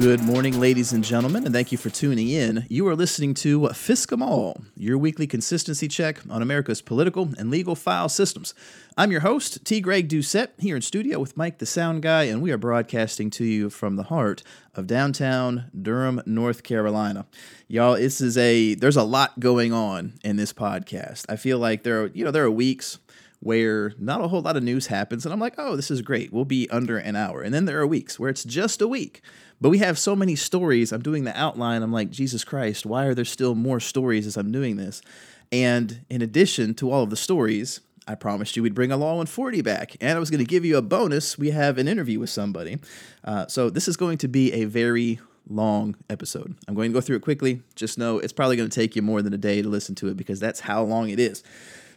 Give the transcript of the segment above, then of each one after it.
Good morning, ladies and gentlemen, and thank you for tuning in. You are listening to Fiscum All, your weekly consistency check on America's political and legal file systems. I'm your host, T. Greg Doucette, here in studio with Mike the Sound Guy, and we are broadcasting to you from the heart of downtown Durham, North Carolina. Y'all, this is a there's a lot going on in this podcast. I feel like there are, you know, there are weeks where not a whole lot of news happens and I'm like, "Oh, this is great. We'll be under an hour." And then there are weeks where it's just a week but we have so many stories. I'm doing the outline. I'm like, Jesus Christ, why are there still more stories as I'm doing this? And in addition to all of the stories, I promised you we'd bring a Law 140 back, and I was going to give you a bonus. We have an interview with somebody. Uh, so this is going to be a very long episode. I'm going to go through it quickly. Just know it's probably going to take you more than a day to listen to it because that's how long it is.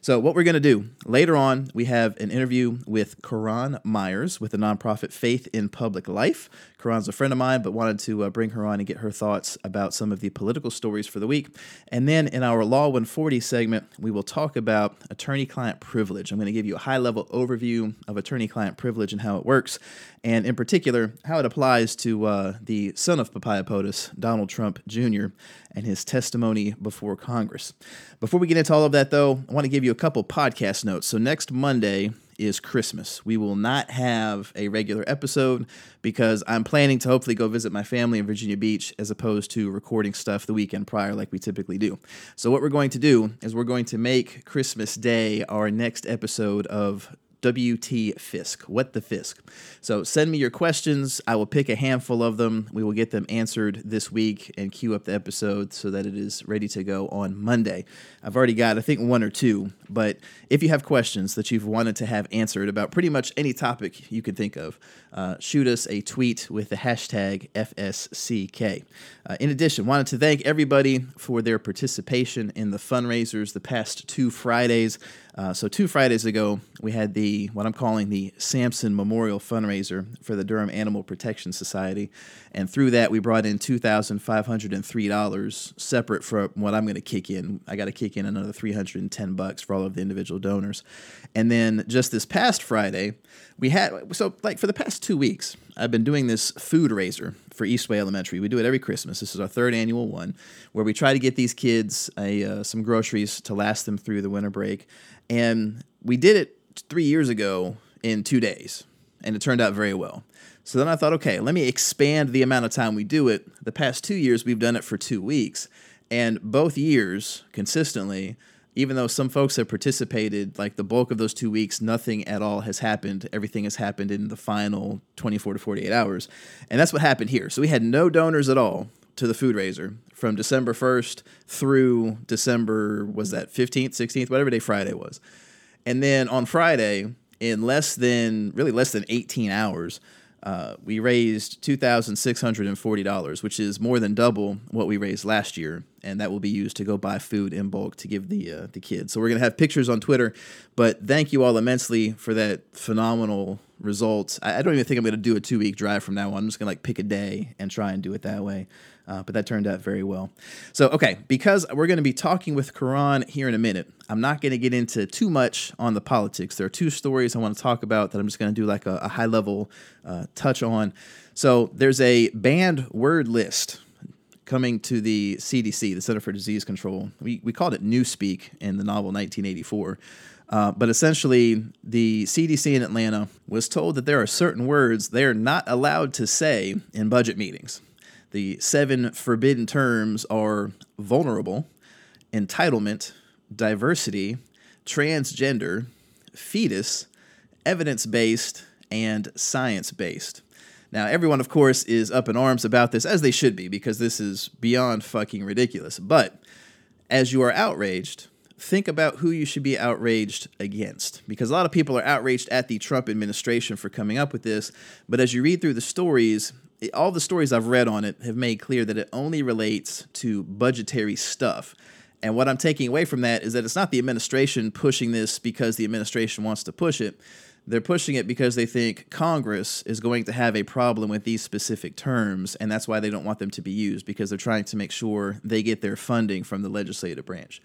So, what we're going to do later on, we have an interview with Karan Myers with the nonprofit Faith in Public Life. Karan's a friend of mine, but wanted to uh, bring her on and get her thoughts about some of the political stories for the week. And then in our Law 140 segment, we will talk about attorney client privilege. I'm going to give you a high level overview of attorney client privilege and how it works, and in particular, how it applies to uh, the son of Papaya POTUS, Donald Trump Jr., and his testimony before Congress. Before we get into all of that, though, I want to give you a couple podcast notes. So, next Monday, is Christmas. We will not have a regular episode because I'm planning to hopefully go visit my family in Virginia Beach as opposed to recording stuff the weekend prior like we typically do. So, what we're going to do is we're going to make Christmas Day our next episode of WT Fisk. What the Fisk? So send me your questions. I will pick a handful of them. We will get them answered this week and queue up the episode so that it is ready to go on Monday. I've already got, I think, one or two. But if you have questions that you've wanted to have answered about pretty much any topic you can think of, uh, shoot us a tweet with the hashtag FSCK. Uh, in addition, wanted to thank everybody for their participation in the fundraisers the past two Fridays. Uh, so two Fridays ago, we had the what I'm calling the Samson Memorial fundraiser for the Durham Animal Protection Society, and through that we brought in two thousand five hundred and three dollars, separate from what I'm going to kick in. I got to kick in another three hundred and ten bucks for all of the individual donors, and then just this past Friday, we had so like for the past two weeks, I've been doing this food raiser for Eastway Elementary. We do it every Christmas. This is our third annual one, where we try to get these kids a, uh, some groceries to last them through the winter break. And we did it three years ago in two days, and it turned out very well. So then I thought, okay, let me expand the amount of time we do it. The past two years, we've done it for two weeks. And both years, consistently, even though some folks have participated, like the bulk of those two weeks, nothing at all has happened. Everything has happened in the final 24 to 48 hours. And that's what happened here. So we had no donors at all to the food raiser from December 1st through December, was that 15th, 16th, whatever day Friday was. And then on Friday, in less than, really less than 18 hours, uh, we raised $2,640, which is more than double what we raised last year. And that will be used to go buy food in bulk to give the, uh, the kids. So we're going to have pictures on Twitter. But thank you all immensely for that phenomenal result. I, I don't even think I'm going to do a two week drive from now on. I'm just going to like pick a day and try and do it that way. Uh, but that turned out very well. So, okay, because we're going to be talking with Karan here in a minute, I'm not going to get into too much on the politics. There are two stories I want to talk about that I'm just going to do like a, a high level uh, touch on. So, there's a banned word list coming to the CDC, the Center for Disease Control. We, we called it Newspeak in the novel 1984. Uh, but essentially, the CDC in Atlanta was told that there are certain words they're not allowed to say in budget meetings. The seven forbidden terms are vulnerable, entitlement, diversity, transgender, fetus, evidence based, and science based. Now, everyone, of course, is up in arms about this, as they should be, because this is beyond fucking ridiculous. But as you are outraged, think about who you should be outraged against. Because a lot of people are outraged at the Trump administration for coming up with this. But as you read through the stories, all the stories I've read on it have made clear that it only relates to budgetary stuff. And what I'm taking away from that is that it's not the administration pushing this because the administration wants to push it. They're pushing it because they think Congress is going to have a problem with these specific terms, and that's why they don't want them to be used because they're trying to make sure they get their funding from the legislative branch.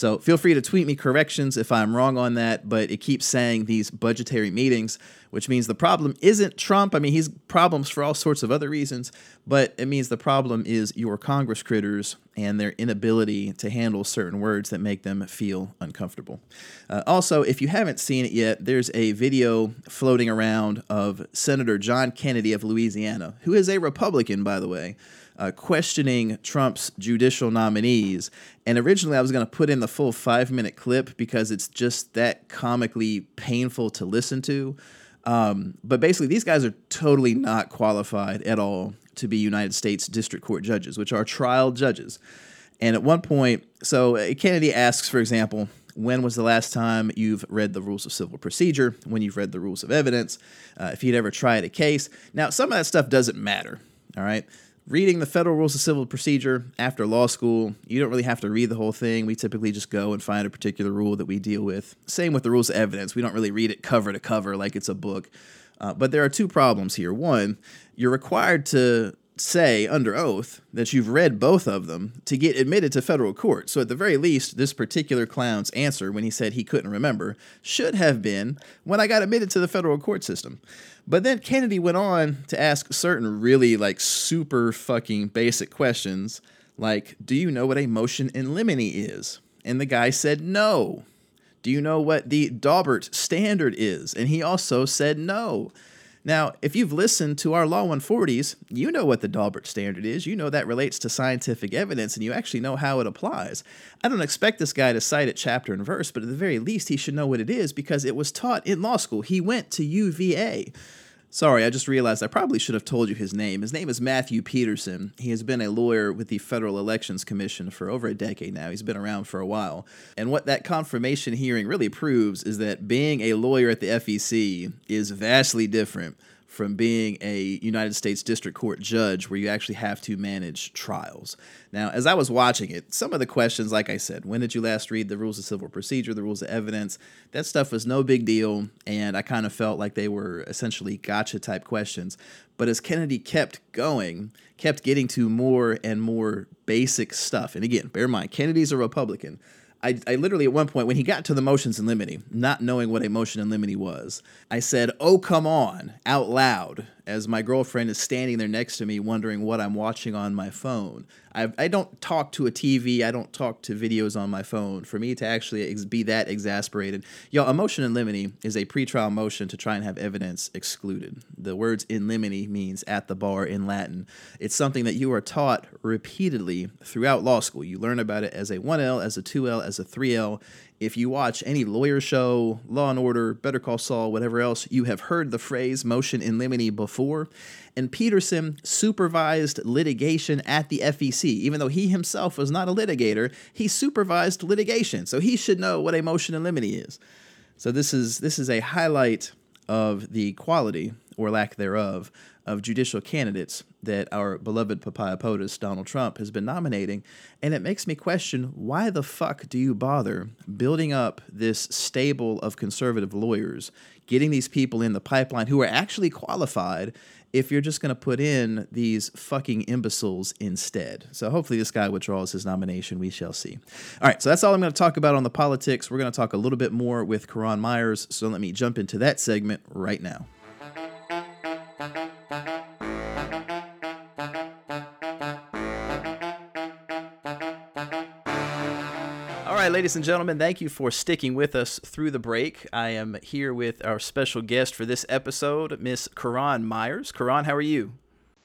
So feel free to tweet me corrections if I'm wrong on that, but it keeps saying these budgetary meetings, which means the problem isn't Trump. I mean, he's problems for all sorts of other reasons, but it means the problem is your Congress critters and their inability to handle certain words that make them feel uncomfortable. Uh, also, if you haven't seen it yet, there's a video floating around of Senator John Kennedy of Louisiana, who is a Republican, by the way uh, questioning Trump's judicial nominees. And originally, I was going to put in the full five minute clip because it's just that comically painful to listen to. Um, but basically, these guys are totally not qualified at all to be United States District Court judges, which are trial judges. And at one point, so uh, Kennedy asks, for example, when was the last time you've read the rules of civil procedure, when you've read the rules of evidence, uh, if you'd ever tried a case. Now, some of that stuff doesn't matter, all right? Reading the federal rules of civil procedure after law school, you don't really have to read the whole thing. We typically just go and find a particular rule that we deal with. Same with the rules of evidence. We don't really read it cover to cover like it's a book. Uh, but there are two problems here. One, you're required to say under oath that you've read both of them to get admitted to federal court. So, at the very least, this particular clown's answer when he said he couldn't remember should have been when I got admitted to the federal court system. But then Kennedy went on to ask certain really like super fucking basic questions like, Do you know what a motion in limine is? And the guy said no. Do you know what the Daubert standard is? And he also said no. Now, if you've listened to our Law 140s, you know what the Daubert standard is. You know that relates to scientific evidence and you actually know how it applies. I don't expect this guy to cite it chapter and verse, but at the very least, he should know what it is because it was taught in law school. He went to UVA. Sorry, I just realized I probably should have told you his name. His name is Matthew Peterson. He has been a lawyer with the Federal Elections Commission for over a decade now. He's been around for a while. And what that confirmation hearing really proves is that being a lawyer at the FEC is vastly different from being a United States District Court judge where you actually have to manage trials. Now, as I was watching it, some of the questions, like I said, when did you last read the rules of civil procedure, the rules of evidence? That stuff was no big deal, and I kind of felt like they were essentially gotcha type questions. But as Kennedy kept going, kept getting to more and more basic stuff, and again, bear in mind, Kennedy's a Republican. I, I literally at one point when he got to the motions in limine, not knowing what a motion in limine was, I said, "Oh come on!" out loud as my girlfriend is standing there next to me, wondering what I'm watching on my phone. I, I don't talk to a TV. I don't talk to videos on my phone. For me to actually ex- be that exasperated, yo, a motion in limine is a pretrial motion to try and have evidence excluded. The words in limine means at the bar in Latin. It's something that you are taught repeatedly throughout law school. You learn about it as a 1L, as a 2L, as a 3L if you watch any lawyer show, Law and Order, Better Call Saul, whatever else, you have heard the phrase motion in limine before. And Peterson supervised litigation at the FEC. Even though he himself was not a litigator, he supervised litigation. So he should know what a motion in limine is. So this is this is a highlight of the quality or lack thereof of judicial candidates that our beloved papaya POTUS, Donald Trump, has been nominating. And it makes me question why the fuck do you bother building up this stable of conservative lawyers, getting these people in the pipeline who are actually qualified if you're just going to put in these fucking imbeciles instead. So hopefully this guy withdraws his nomination. We shall see. All right, so that's all I'm going to talk about on the politics. We're going to talk a little bit more with Karan Myers. So let me jump into that segment right now. Right, ladies and gentlemen, thank you for sticking with us through the break. I am here with our special guest for this episode, Miss Karon Myers. Karon, how are you?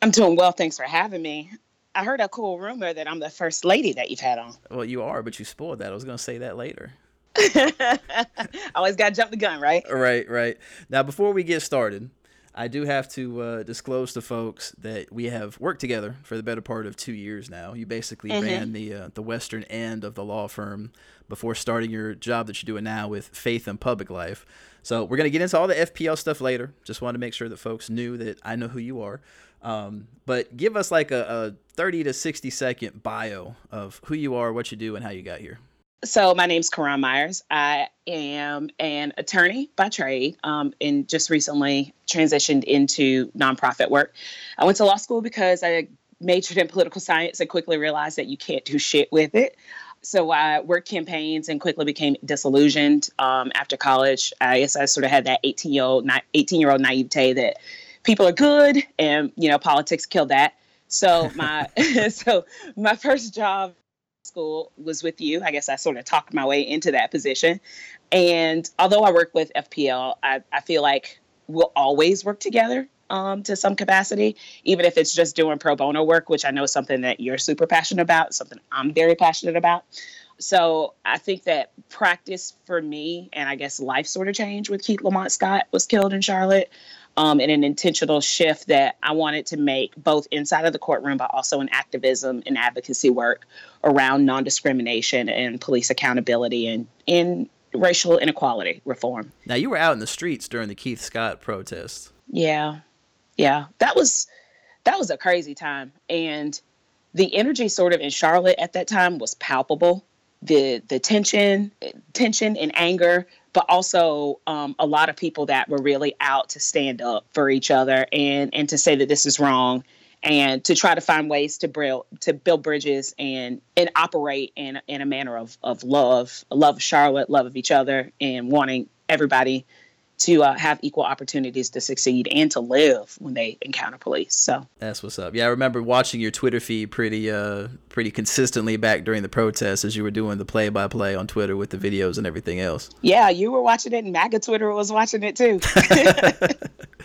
I'm doing well. Thanks for having me. I heard a cool rumor that I'm the first lady that you've had on. Well, you are, but you spoiled that. I was going to say that later. Always got to jump the gun, right? Right, right. Now, before we get started, I do have to uh, disclose to folks that we have worked together for the better part of two years now. You basically mm-hmm. ran the uh, the western end of the law firm before starting your job that you're doing now with Faith in Public Life. So we're gonna get into all the FPL stuff later. Just wanted to make sure that folks knew that I know who you are. Um, but give us like a, a 30 to 60 second bio of who you are, what you do, and how you got here. So my name's Karon Myers. I am an attorney by trade, um, and just recently transitioned into nonprofit work. I went to law school because I majored in political science and quickly realized that you can't do shit with it. so I worked campaigns and quickly became disillusioned um, after college. I guess I sort of had that 18 year old 18 year old naivete that people are good and you know politics killed that. So my so my first job school was with you. I guess I sort of talked my way into that position. And although I work with FPL, I, I feel like we'll always work together um, to some capacity, even if it's just doing pro bono work, which I know is something that you're super passionate about, something I'm very passionate about. So I think that practice for me, and I guess life sort of changed with Keith Lamont Scott was killed in Charlotte, um, and an intentional shift that I wanted to make both inside of the courtroom, but also in activism and advocacy work around non discrimination and police accountability and in racial inequality reform. Now, you were out in the streets during the Keith Scott protests. Yeah yeah, that was that was a crazy time, and the energy sort of in Charlotte at that time was palpable. The the tension, tension and anger, but also um, a lot of people that were really out to stand up for each other and and to say that this is wrong and to try to find ways to build to build bridges and and operate in in a manner of of love, love of Charlotte, love of each other, and wanting everybody to uh, have equal opportunities to succeed and to live when they encounter police. So that's what's up. Yeah, I remember watching your Twitter feed pretty uh pretty consistently back during the protests as you were doing the play by play on Twitter with the videos and everything else. Yeah, you were watching it, and MAGA Twitter was watching it too.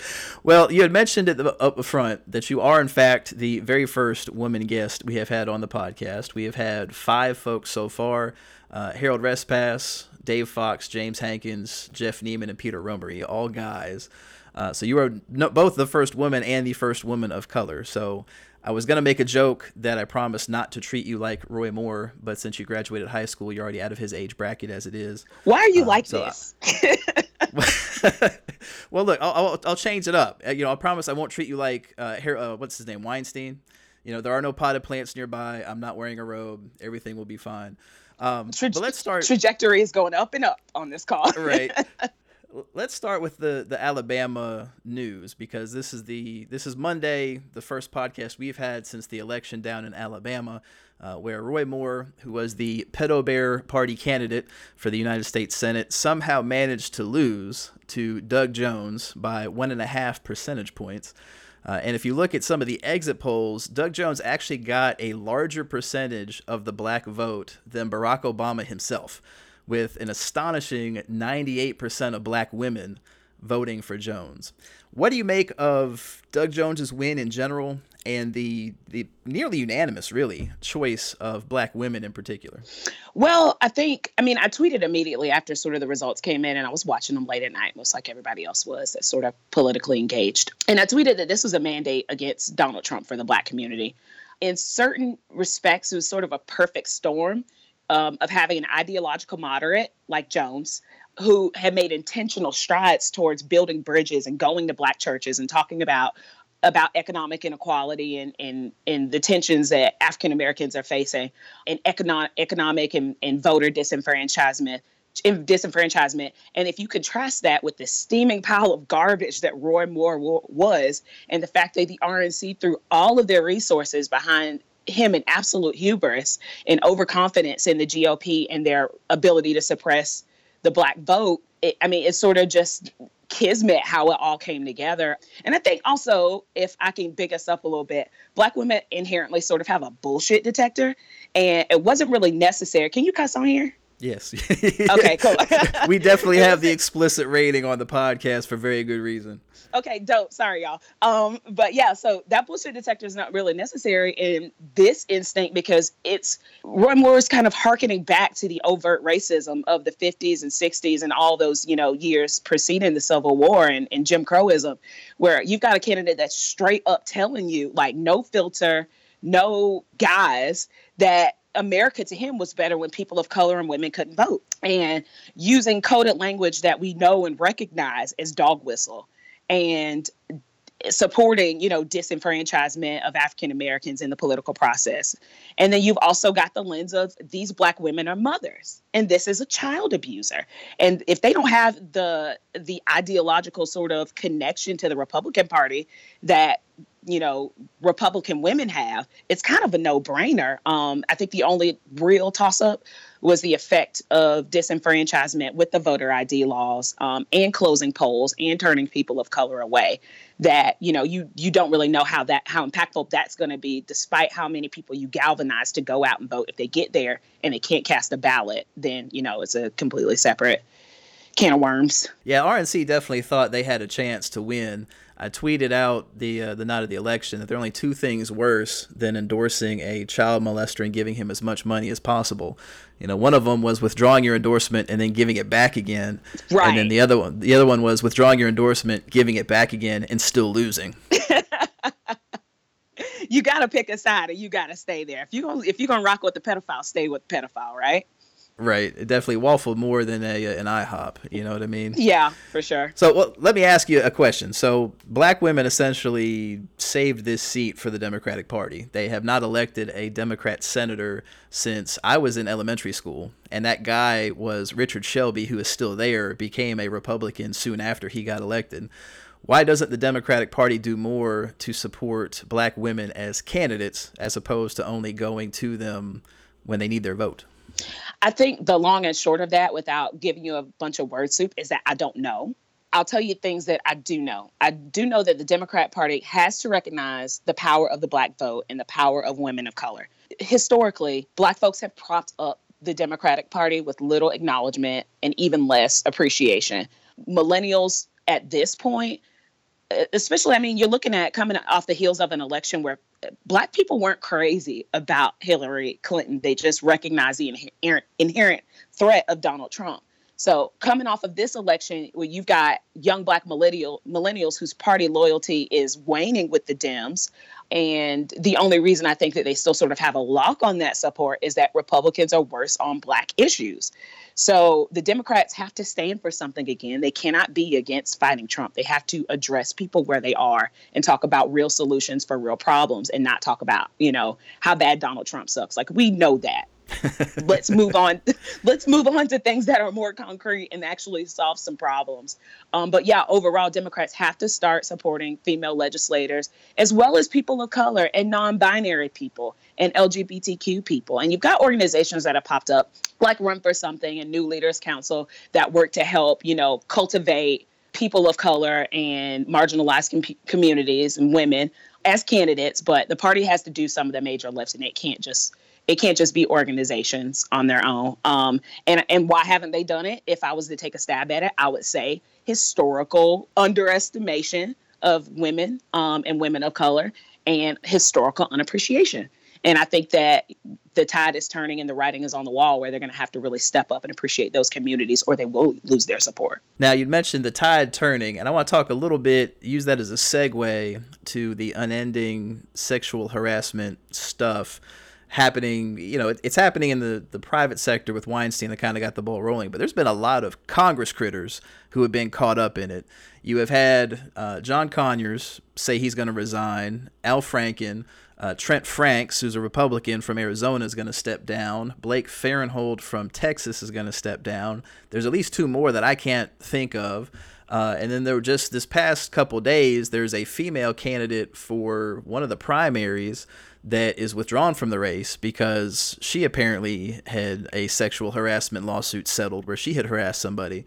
well, you had mentioned it up front that you are in fact the very first woman guest we have had on the podcast. We have had five folks so far. Uh, Harold Respass, Dave Fox, James Hankins, Jeff Neiman, and Peter Romery, all guys. Uh, so you are no, both the first woman and the first woman of color. So I was gonna make a joke that I promised not to treat you like Roy Moore, but since you graduated high school, you're already out of his age bracket as it is. Why are you uh, like so this? well, look, I'll, I'll, I'll, change it up. Uh, you know, I promise I won't treat you like uh. Uh, what's his name? Weinstein. You know, there are no potted plants nearby. I'm not wearing a robe. Everything will be fine. Um, Tra- but let's start. Trajectory is going up and up on this call. right. Let's start with the the Alabama news because this is the this is Monday, the first podcast we've had since the election down in Alabama, uh, where Roy Moore, who was the pedo bear party candidate for the United States Senate, somehow managed to lose to Doug Jones by one and a half percentage points. Uh, and if you look at some of the exit polls, Doug Jones actually got a larger percentage of the black vote than Barack Obama himself, with an astonishing 98% of black women voting for Jones. What do you make of Doug Jones's win in general and the the nearly unanimous really choice of black women in particular? Well i think i mean i tweeted immediately after sort of the results came in and i was watching them late at night most like everybody else was that sort of politically engaged. And i tweeted that this was a mandate against donald trump for the black community. In certain respects it was sort of a perfect storm um, of having an ideological moderate like jones who had made intentional strides towards building bridges and going to black churches and talking about about economic inequality and, and, and the tensions that African Americans are facing and economic, economic and, and voter disenfranchisement disenfranchisement. And if you contrast that with the steaming pile of garbage that Roy Moore was, and the fact that the RNC threw all of their resources behind him in absolute hubris and overconfidence in the GOP and their ability to suppress the black vote, it, I mean, it's sort of just kismet how it all came together. And I think also, if I can big us up a little bit, Black women inherently sort of have a bullshit detector, and it wasn't really necessary. Can you cuss on here? Yes. okay, cool. we definitely have the explicit rating on the podcast for very good reason. Okay, dope. Sorry, y'all. Um, but yeah, so that bullshit detector is not really necessary in this instinct because it's Roy is kind of harkening back to the overt racism of the 50s and 60s and all those, you know, years preceding the Civil War and, and Jim Crowism, where you've got a candidate that's straight up telling you, like, no filter, no guys, that America to him was better when people of color and women couldn't vote. And using coded language that we know and recognize as dog whistle and supporting, you know, disenfranchisement of African Americans in the political process. And then you've also got the lens of these black women are mothers and this is a child abuser. And if they don't have the the ideological sort of connection to the Republican Party that you know Republican women have, it's kind of a no-brainer. Um, I think the only real toss-up was the effect of disenfranchisement with the voter ID laws um, and closing polls and turning people of color away. That you know you you don't really know how that how impactful that's going to be, despite how many people you galvanize to go out and vote. If they get there and they can't cast a ballot, then you know it's a completely separate can of worms. Yeah, RNC definitely thought they had a chance to win. I tweeted out the uh, the night of the election that there are only two things worse than endorsing a child molester and giving him as much money as possible. You know, one of them was withdrawing your endorsement and then giving it back again. Right. And then the other one, the other one was withdrawing your endorsement, giving it back again, and still losing. you got to pick a side, and you got to stay there. If you if you're gonna rock with the pedophile, stay with the pedophile, right? Right. Definitely waffle more than a an IHOP. You know what I mean? Yeah, for sure. So well, let me ask you a question. So black women essentially saved this seat for the Democratic Party. They have not elected a Democrat senator since I was in elementary school, and that guy was Richard Shelby, who is still there, became a Republican soon after he got elected. Why doesn't the Democratic Party do more to support black women as candidates as opposed to only going to them when they need their vote? I think the long and short of that, without giving you a bunch of word soup, is that I don't know. I'll tell you things that I do know. I do know that the Democrat Party has to recognize the power of the black vote and the power of women of color. Historically, black folks have propped up the Democratic Party with little acknowledgement and even less appreciation. Millennials at this point especially, I mean, you're looking at coming off the heels of an election where uh, black people weren't crazy about Hillary Clinton. They just recognized the inherent, inherent threat of Donald Trump. So coming off of this election, where you've got young black millennial millennials whose party loyalty is waning with the Dems, and the only reason I think that they still sort of have a lock on that support is that Republicans are worse on black issues. So the Democrats have to stand for something again. They cannot be against fighting Trump. They have to address people where they are and talk about real solutions for real problems and not talk about, you know, how bad Donald Trump sucks. Like we know that. Let's move on. let's move on to things that are more concrete and actually solve some problems. Um, but yeah, overall, Democrats have to start supporting female legislators as well as people of color and non-binary people and LGBTQ people. And you've got organizations that have popped up like Run for Something and New Leaders Council that work to help, you know, cultivate people of color and marginalized com- communities and women as candidates. But the party has to do some of the major lifts, and it can't just it can't just be organizations on their own. Um, and and why haven't they done it? If I was to take a stab at it, I would say historical underestimation of women um, and women of color and historical unappreciation. And I think that the tide is turning and the writing is on the wall where they're going to have to really step up and appreciate those communities or they will lose their support. Now, you mentioned the tide turning, and I want to talk a little bit, use that as a segue to the unending sexual harassment stuff happening. You know, it, it's happening in the, the private sector with Weinstein that kind of got the ball rolling. But there's been a lot of Congress critters who have been caught up in it. You have had uh, John Conyers say he's going to resign. Al Franken. Uh, Trent Franks, who's a Republican from Arizona, is going to step down. Blake Farenthold from Texas is going to step down. There's at least two more that I can't think of. Uh, and then there were just this past couple days, there's a female candidate for one of the primaries that is withdrawn from the race because she apparently had a sexual harassment lawsuit settled where she had harassed somebody.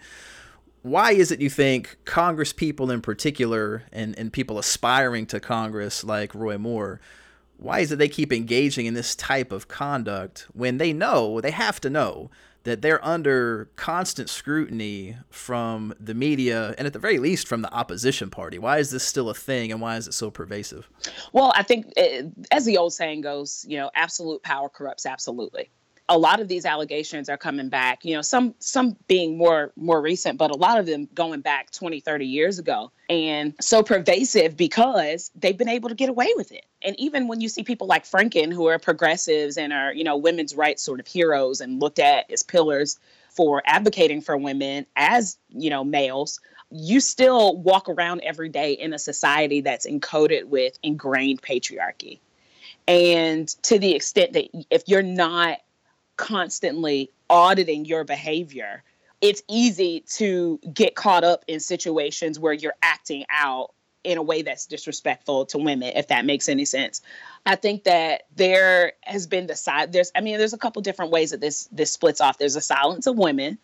Why is it you think Congress people in particular and, and people aspiring to Congress like Roy Moore, why is it they keep engaging in this type of conduct when they know, they have to know that they're under constant scrutiny from the media and at the very least from the opposition party. Why is this still a thing and why is it so pervasive? Well, I think eh, as the old saying goes, you know, absolute power corrupts absolutely a lot of these allegations are coming back you know some some being more more recent but a lot of them going back 20 30 years ago. And so pervasive because they've been able to get away with it. And even when you see people like franken who are progressives and are you know women's rights sort of heroes and looked at as pillars for advocating for women as you know males you still walk around every day in a society that's encoded with ingrained patriarchy. And to the extent that if you're not constantly auditing your behavior, it's easy to get caught up in situations where you're acting out in a way that's disrespectful to women, if that makes any sense. I think that there has been the side there's I mean there's a couple different ways that this this splits off. There's a silence of women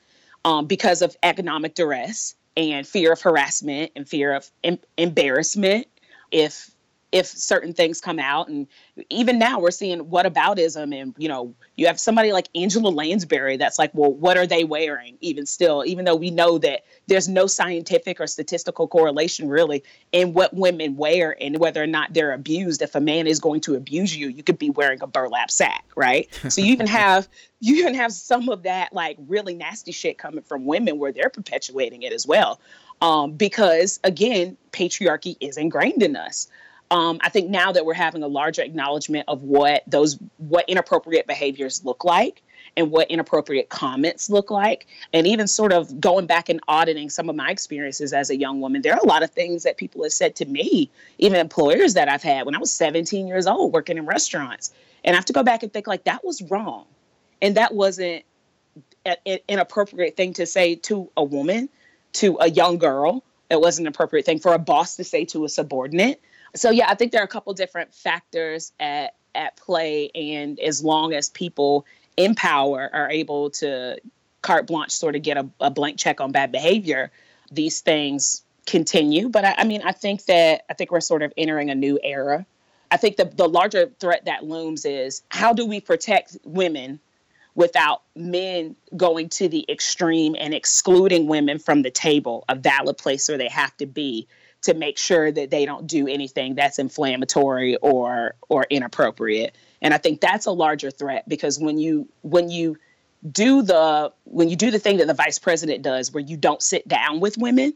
um, because of economic duress and fear of harassment and fear of em- embarrassment if if certain things come out and even now we're seeing whataboutism and you know you have somebody like angela lansbury that's like well what are they wearing even still even though we know that there's no scientific or statistical correlation really in what women wear and whether or not they're abused. If a man is going to abuse you you could be wearing a burlap sack right? So you even have you even have some of that like really nasty shit coming from women where they're perpetuating it as well um, because again patriarchy is ingrained in us um, I think now that we're having a larger acknowledgement of what those what inappropriate behaviors look like and what inappropriate comments look like, and even sort of going back and auditing some of my experiences as a young woman, there are a lot of things that people have said to me, even employers that I've had when I was 17 years old working in restaurants, and I have to go back and think like that was wrong, and that wasn't an inappropriate thing to say to a woman, to a young girl. It wasn't an appropriate thing for a boss to say to a subordinate so yeah, I think there are a couple different factors at at play, and as long as people in power are able to carte blanche sort of get a, a blank check on bad behavior, these things continue. But I, I mean, I think that I think we're sort of entering a new era. I think the the larger threat that looms is how do we protect women without men going to the extreme and excluding women from the table, a valid place where they have to be to make sure that they don't do anything that's inflammatory or or inappropriate. And I think that's a larger threat because when you when you do the when you do the thing that the vice president does where you don't sit down with women,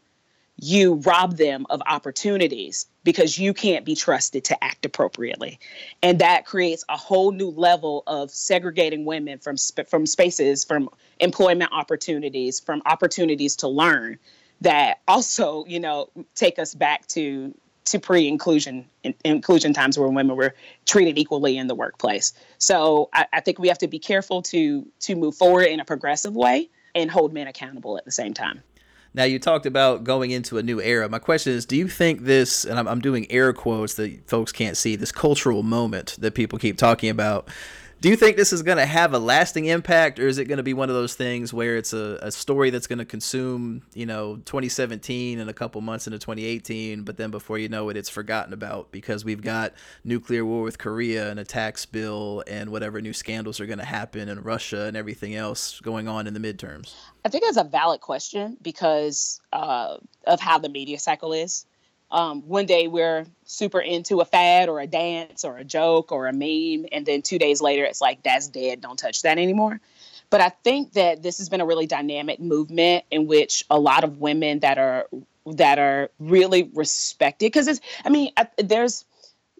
you rob them of opportunities because you can't be trusted to act appropriately and that creates a whole new level of segregating women from from spaces from employment opportunities from opportunities to learn that also, you know, take us back to to pre-inclusion in, inclusion times where women were treated equally in the workplace. So I, I think we have to be careful to to move forward in a progressive way and hold men accountable at the same time. Now you talked about going into a new era. My question is, do you think this, and I'm, I'm doing air quotes that folks can't see, this cultural moment that people keep talking about, do you think this is going to have a lasting impact or is it going to be one of those things where it's a, a story that's going to consume you know 2017 and a couple months into 2018 but then before you know it it's forgotten about because we've got nuclear war with korea and a tax bill and whatever new scandals are going to happen in russia and everything else going on in the midterms? I think that's a valid question because uh, of how the media cycle is um, one day we're super into a fad or a dance or a joke or a meme, and then two days later it's like that's dead. Don't touch that anymore. But I think that this has been a really dynamic movement in which a lot of women that are that are really respected because it's. I mean, I, there's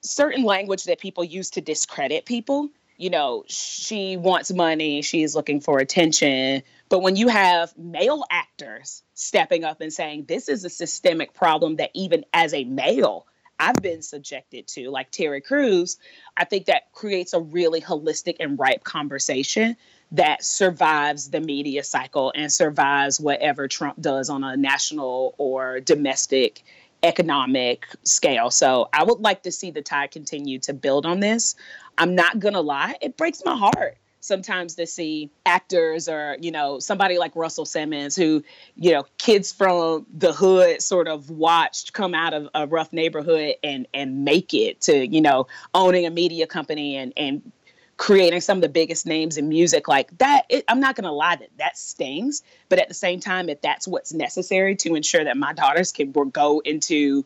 certain language that people use to discredit people. You know, she wants money. She's looking for attention. But when you have male actors stepping up and saying, this is a systemic problem that even as a male, I've been subjected to, like Terry Crews, I think that creates a really holistic and ripe conversation that survives the media cycle and survives whatever Trump does on a national or domestic economic scale. So I would like to see the tide continue to build on this. I'm not going to lie, it breaks my heart sometimes to see actors or you know somebody like Russell Simmons who you know kids from the hood sort of watched come out of a rough neighborhood and and make it to you know owning a media company and and creating some of the biggest names in music. Like that it, i'm not going to lie that that stings but at the same time if that's what's necessary to ensure that my daughters can go into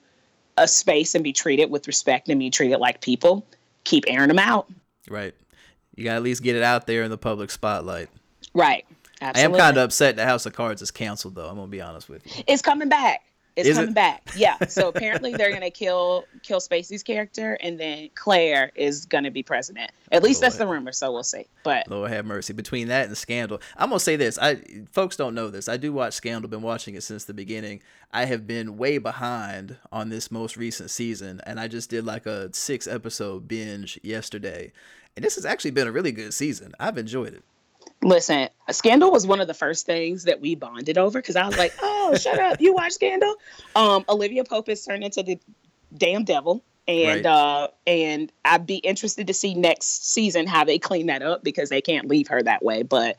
a space and be treated with respect and be treated like people keep airing them out right you got to at least get it out there in the public spotlight. Right. Absolutely. I am kind of upset the House of Cards is canceled, though. I'm gonna be honest with you. It's coming back. It's is coming it? back. Yeah. So apparently they're gonna kill kill Spacey's character, and then Claire is gonna be president. At least Lord. that's the rumor. So we'll see. But Lord have mercy. Between that and Scandal, I'm gonna say this. I folks don't know this. I do watch Scandal. Been watching it since the beginning. I have been way behind on this most recent season, and I just did like a six episode binge yesterday and this has actually been a really good season. I've enjoyed it. Listen, Scandal was one of the first things that we bonded over because I was like, "Oh, shut up! You watch Scandal?" Um, Olivia Pope is turned into the damn devil. And right. uh, and I'd be interested to see next season how they clean that up because they can't leave her that way. But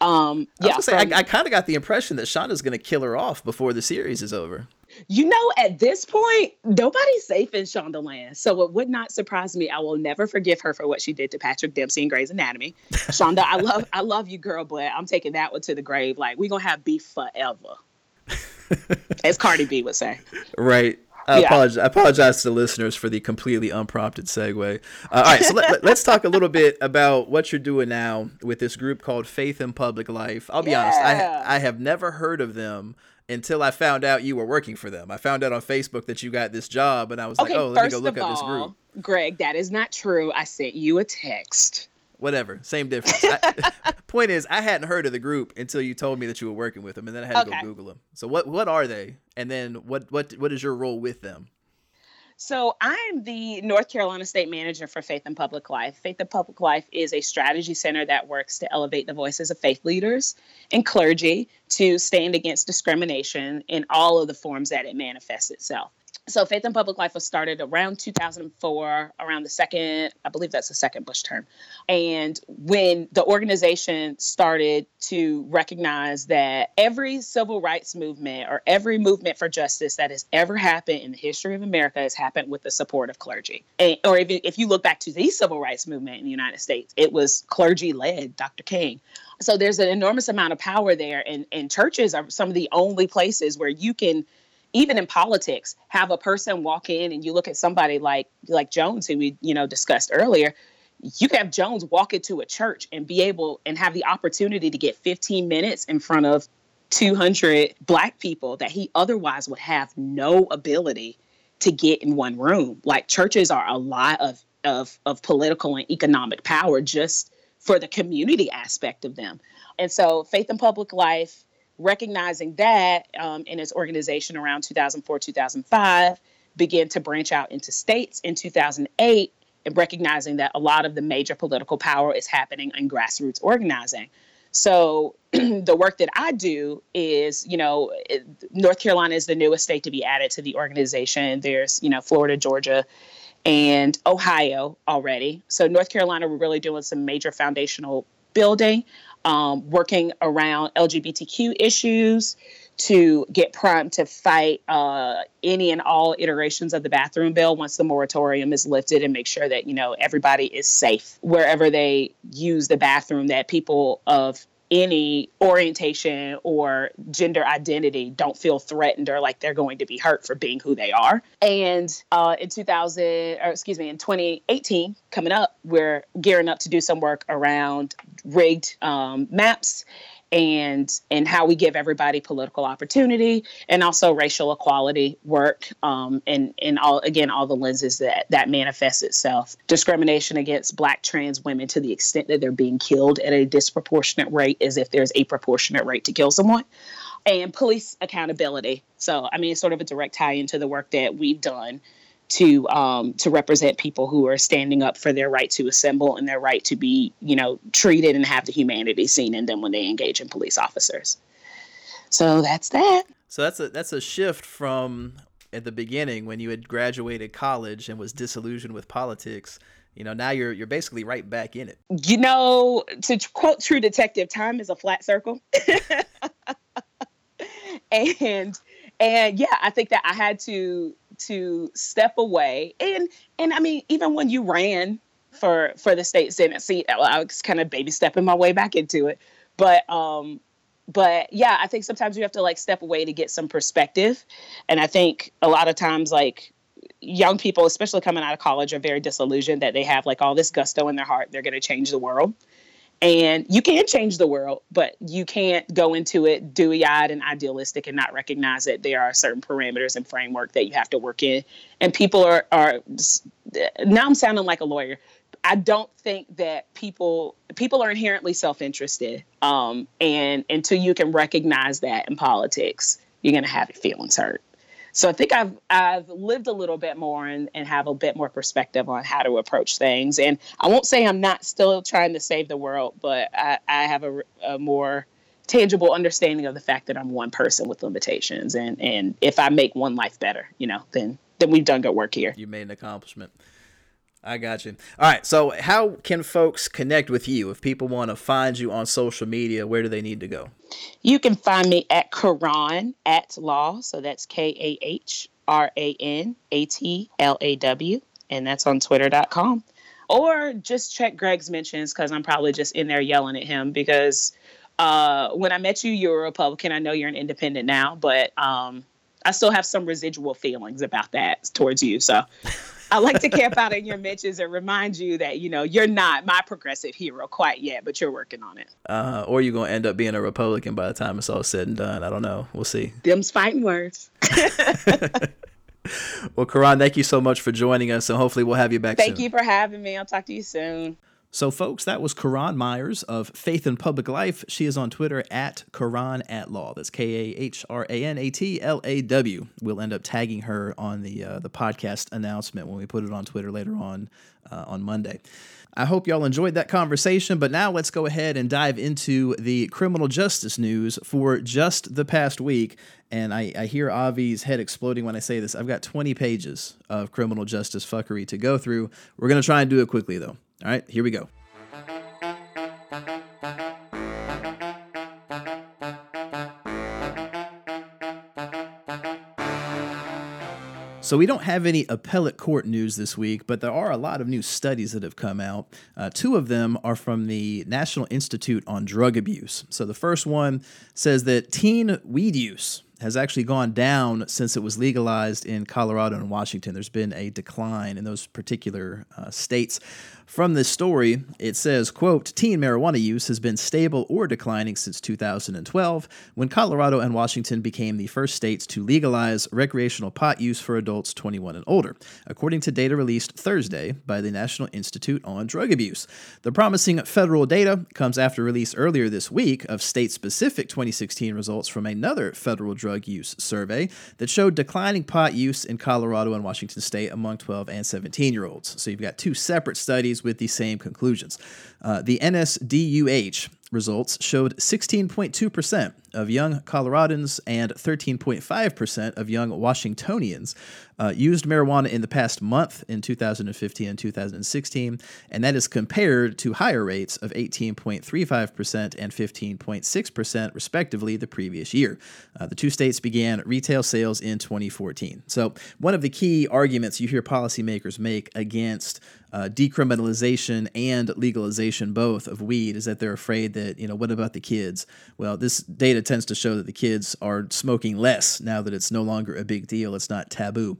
um, yeah, I, from, I, I kind of got the impression that Shonda's going to kill her off before the series is over. You know, at this point, nobody's safe in Shondaland. So it would not surprise me. I will never forgive her for what she did to Patrick Dempsey in Grey's Anatomy. Shonda, I love I love you, girl, but I'm taking that one to the grave. Like we're gonna have beef forever. As Cardi B would say. Right. I, yeah. apologize, I apologize to the listeners for the completely unprompted segue. Uh, all right, so let, us talk a little bit about what you're doing now with this group called Faith in Public Life. I'll be yeah. honest, I, I have never heard of them until I found out you were working for them. I found out on Facebook that you got this job, and I was okay, like, oh, let me go look at this group. Greg, that is not true. I sent you a text. Whatever, same difference. I, point is, I hadn't heard of the group until you told me that you were working with them, and then I had to go Google them. So, what what are they? And then, what what what is your role with them? So, I'm the North Carolina State Manager for Faith in Public Life. Faith in Public Life is a strategy center that works to elevate the voices of faith leaders and clergy to stand against discrimination in all of the forms that it manifests itself so faith in public life was started around 2004 around the second i believe that's the second bush term. And when the organization started to recognize that every civil rights movement or every movement for justice that has ever happened in the history of america has happened with the support of clergy. And, or if, if you look back to the civil rights movement in the united states it was clergy led dr king. So there's an enormous amount of power there and, and churches are some of the only places where you can even in politics, have a person walk in and you look at somebody like like Jones, who we you know discussed earlier. You can have Jones walk into a church and be able and have the opportunity to get 15 minutes in front of 200 black people that he otherwise would have no ability to get in one room. Like churches are a lot of of of political and economic power just for the community aspect of them. And so faith in public life recognizing that um, in its organization around 2004 2005 began to branch out into states in 2008 and recognizing that a lot of the major political power is happening in grassroots organizing. So the work that i do is you know north carolina is the newest state to be added to the organization. There's you know florida georgia and ohio already. So north carolina we're really doing some major foundational building um, working around LGBTQ issues, to get primed to fight uh, any and all iterations of the bathroom bill once the moratorium is lifted and make sure that you know everybody is safe wherever they use the bathroom that people of any orientation or gender identity don't feel threatened or like they're going to be hurt for being who they are. And uh, in 2000, or excuse me, in 2018, coming up, we're gearing up to do some work around rigged um, maps and and how we give everybody political opportunity and also racial equality work um, and and all again all the lenses that that manifests itself. Discrimination against black trans women to the extent that they're being killed at a disproportionate rate as if there's a proportionate rate to kill someone. And police accountability. So i mean it's sort of a direct tie into the work that we've done to um, to represent people who are standing up for their right to assemble and their right to be, you know, treated and have the humanity seen in them when they engage in police officers. So that's that. So that's a that's a shift from at the beginning when you had graduated college and was disillusioned with politics. You know, now you're you're basically right back in it. You know, to quote True Detective, time is a flat circle. and and yeah, I think that I had to to step away. And and I mean, even when you ran for for the state senate seat, I was kind of baby stepping my way back into it. But um, but yeah, I think sometimes you have to like step away to get some perspective. And I think a lot of times like young people, especially coming out of college, are very disillusioned that they have like all this gusto in their heart. They're going to change the world. And you can change the world, but you can't go into it dewy eyed and idealistic and not recognize that there are certain parameters and framework that you have to work in. And people are, are now I'm sounding like a lawyer. I don't think that people people are inherently self-interested. Um, and until you can recognize that in politics, you're gonna have your feelings hurt. So I think I've I've lived a little bit more and, and have a bit more perspective on how to approach things. And I won't say I'm not still trying to save the world, but I, I have a, a more tangible understanding of the fact that I'm one person with limitations. And and if I make one life better, you know, then then we've done good work here. You made an accomplishment. I got you. All right. So, how can folks connect with you if people want to find you on social media? Where do they need to go? You can find me at Kahran at Law. So that's K A H R A N A T L A W. And that's on twitter.com. Or just check Greg's mentions because I'm probably just in there yelling at him because uh, when I met you, you were a Republican. I know you're an independent now, but um, I still have some residual feelings about that towards you. So I like to camp out in your mentions and remind you that you know you're not my progressive hero quite yet, but you're working on it. Uh, or you're gonna end up being a Republican by the time it's all said and done. I don't know. We'll see. Them's fighting words. well, Kahran, thank you so much for joining us, and hopefully we'll have you back. Soon. Thank soon. you for having me. I'll talk to you soon. So, folks, that was Kahran Myers of Faith in Public Life. She is on Twitter at Kahran at Law. That's K A H R A N A T L A W. We'll end up tagging her on the uh, the podcast announcement when we put it on Twitter later on uh, on Monday. I hope y'all enjoyed that conversation, but now let's go ahead and dive into the criminal justice news for just the past week. And I, I hear Avi's head exploding when I say this. I've got 20 pages of criminal justice fuckery to go through. We're going to try and do it quickly, though. All right, here we go. So, we don't have any appellate court news this week, but there are a lot of new studies that have come out. Uh, two of them are from the National Institute on Drug Abuse. So, the first one says that teen weed use has actually gone down since it was legalized in Colorado and Washington. There's been a decline in those particular uh, states. From this story, it says, quote, teen marijuana use has been stable or declining since 2012, when Colorado and Washington became the first states to legalize recreational pot use for adults 21 and older, according to data released Thursday by the National Institute on Drug Abuse. The promising federal data comes after release earlier this week of state-specific 2016 results from another federal drug use survey that showed declining pot use in Colorado and Washington state among 12 and 17 year olds. So you've got two separate studies with the same conclusions. Uh, the NSDUH results showed 16.2% of young Coloradans and 13.5% of young Washingtonians uh, used marijuana in the past month in 2015 and 2016, and that is compared to higher rates of 18.35% and 15.6%, respectively, the previous year. Uh, the two states began retail sales in 2014. So, one of the key arguments you hear policymakers make against uh, decriminalization and legalization both of weed is that they're afraid that you know what about the kids well this data tends to show that the kids are smoking less now that it's no longer a big deal it's not taboo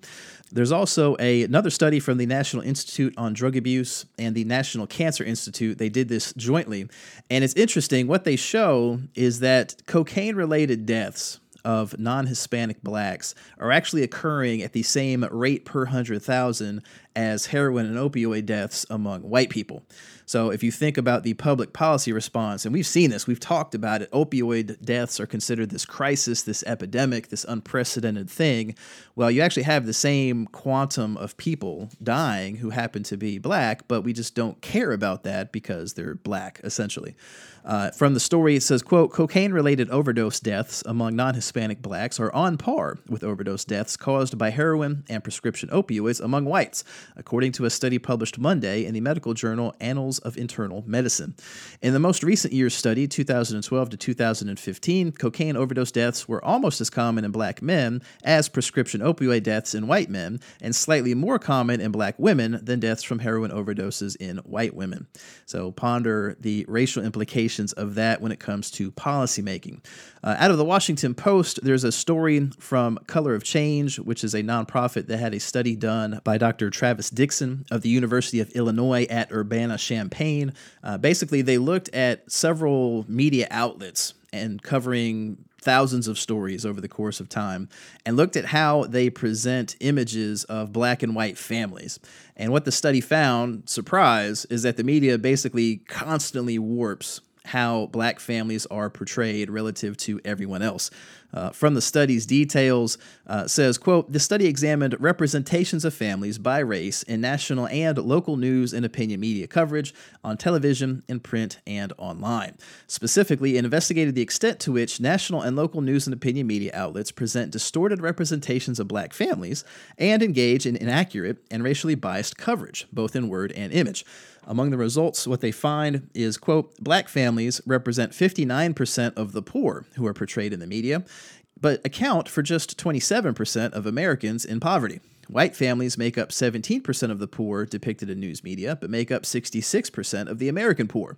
there's also a, another study from the National Institute on Drug Abuse and the National Cancer Institute. They did this jointly. And it's interesting. What they show is that cocaine related deaths of non Hispanic blacks are actually occurring at the same rate per 100,000 as heroin and opioid deaths among white people. So, if you think about the public policy response, and we've seen this, we've talked about it, opioid deaths are considered this crisis, this epidemic, this unprecedented thing. Well, you actually have the same quantum of people dying who happen to be black, but we just don't care about that because they're black, essentially. Uh, from the story, it says, quote, cocaine-related overdose deaths among non-Hispanic blacks are on par with overdose deaths caused by heroin and prescription opioids among whites, according to a study published Monday in the medical journal Annals of Internal Medicine. In the most recent year's study, 2012 to 2015, cocaine overdose deaths were almost as common in black men as prescription opioid deaths in white men, and slightly more common in black women than deaths from heroin overdoses in white women. So ponder the racial implications of that when it comes to policymaking. Uh, out of the Washington Post, there's a story from Color of Change, which is a nonprofit that had a study done by Dr. Travis Dixon of the University of Illinois at Urbana Champaign. Uh, basically, they looked at several media outlets and covering thousands of stories over the course of time and looked at how they present images of black and white families. And what the study found, surprise, is that the media basically constantly warps how black families are portrayed relative to everyone else. Uh, from the study's details, uh, says, quote, the study examined representations of families by race in national and local news and opinion media coverage on television, in print, and online. Specifically, it investigated the extent to which national and local news and opinion media outlets present distorted representations of black families and engage in inaccurate and racially biased coverage, both in word and image. Among the results, what they find is, quote, black families represent 59% of the poor who are portrayed in the media, but account for just 27% of Americans in poverty. White families make up 17% of the poor depicted in news media, but make up 66% of the American poor.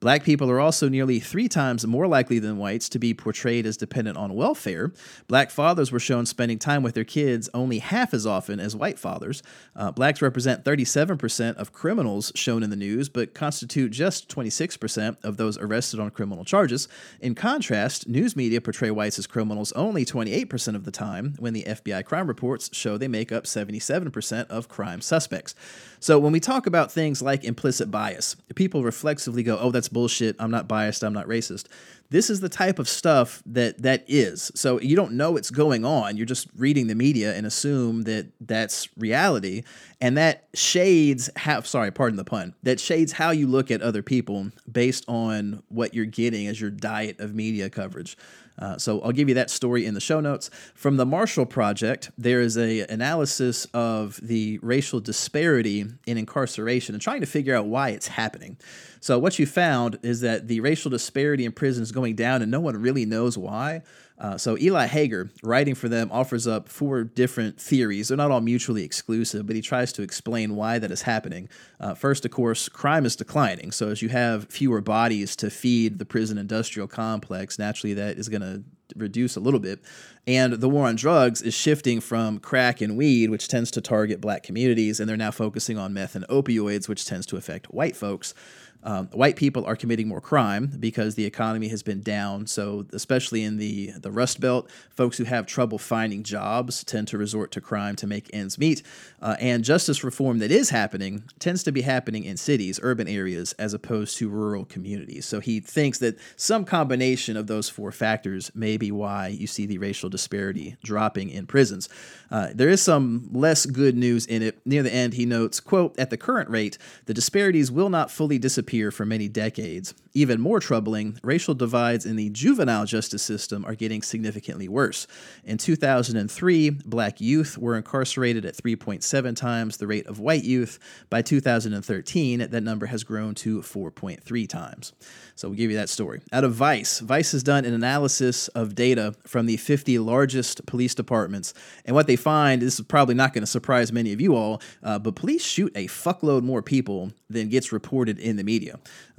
Black people are also nearly three times more likely than whites to be portrayed as dependent on welfare. Black fathers were shown spending time with their kids only half as often as white fathers. Uh, blacks represent 37% of criminals shown in the news, but constitute just 26% of those arrested on criminal charges. In contrast, news media portray whites as criminals only 28% of the time, when the FBI crime reports show they make up 77% of crime suspects. So when we talk about things like implicit bias, people reflexively go, "Oh, that's bullshit. I'm not biased. I'm not racist." This is the type of stuff that that is. So you don't know what's going on. You're just reading the media and assume that that's reality, and that shades how sorry, pardon the pun. That shades how you look at other people based on what you're getting as your diet of media coverage. Uh, so I'll give you that story in the show notes. From the Marshall Project, there is a analysis of the racial disparity in incarceration and trying to figure out why it's happening. So what you found is that the racial disparity in prison is going down, and no one really knows why. Uh, so Eli Hager, writing for them, offers up four different theories. They're not all mutually exclusive, but he tries to explain why that is happening. Uh, first, of course, crime is declining. So as you have fewer bodies to feed the prison industrial complex, naturally that is going to reduce a little bit. And the war on drugs is shifting from crack and weed, which tends to target black communities, and they're now focusing on meth and opioids, which tends to affect white folks. Um, white people are committing more crime because the economy has been down. So, especially in the, the Rust Belt, folks who have trouble finding jobs tend to resort to crime to make ends meet. Uh, and justice reform that is happening tends to be happening in cities, urban areas, as opposed to rural communities. So, he thinks that some combination of those four factors may be why you see the racial disparity dropping in prisons. Uh, there is some less good news in it. Near the end, he notes, quote, at the current rate, the disparities will not fully disappear for many decades. Even more troubling, racial divides in the juvenile justice system are getting significantly worse. In 2003, black youth were incarcerated at 3.7 times the rate of white youth. By 2013, that number has grown to 4.3 times. So we'll give you that story. Out of Vice, Vice has done an analysis of data from the 50 largest police departments. And what they find, this is probably not going to surprise many of you all, uh, but police shoot a fuckload more people than gets reported in the media.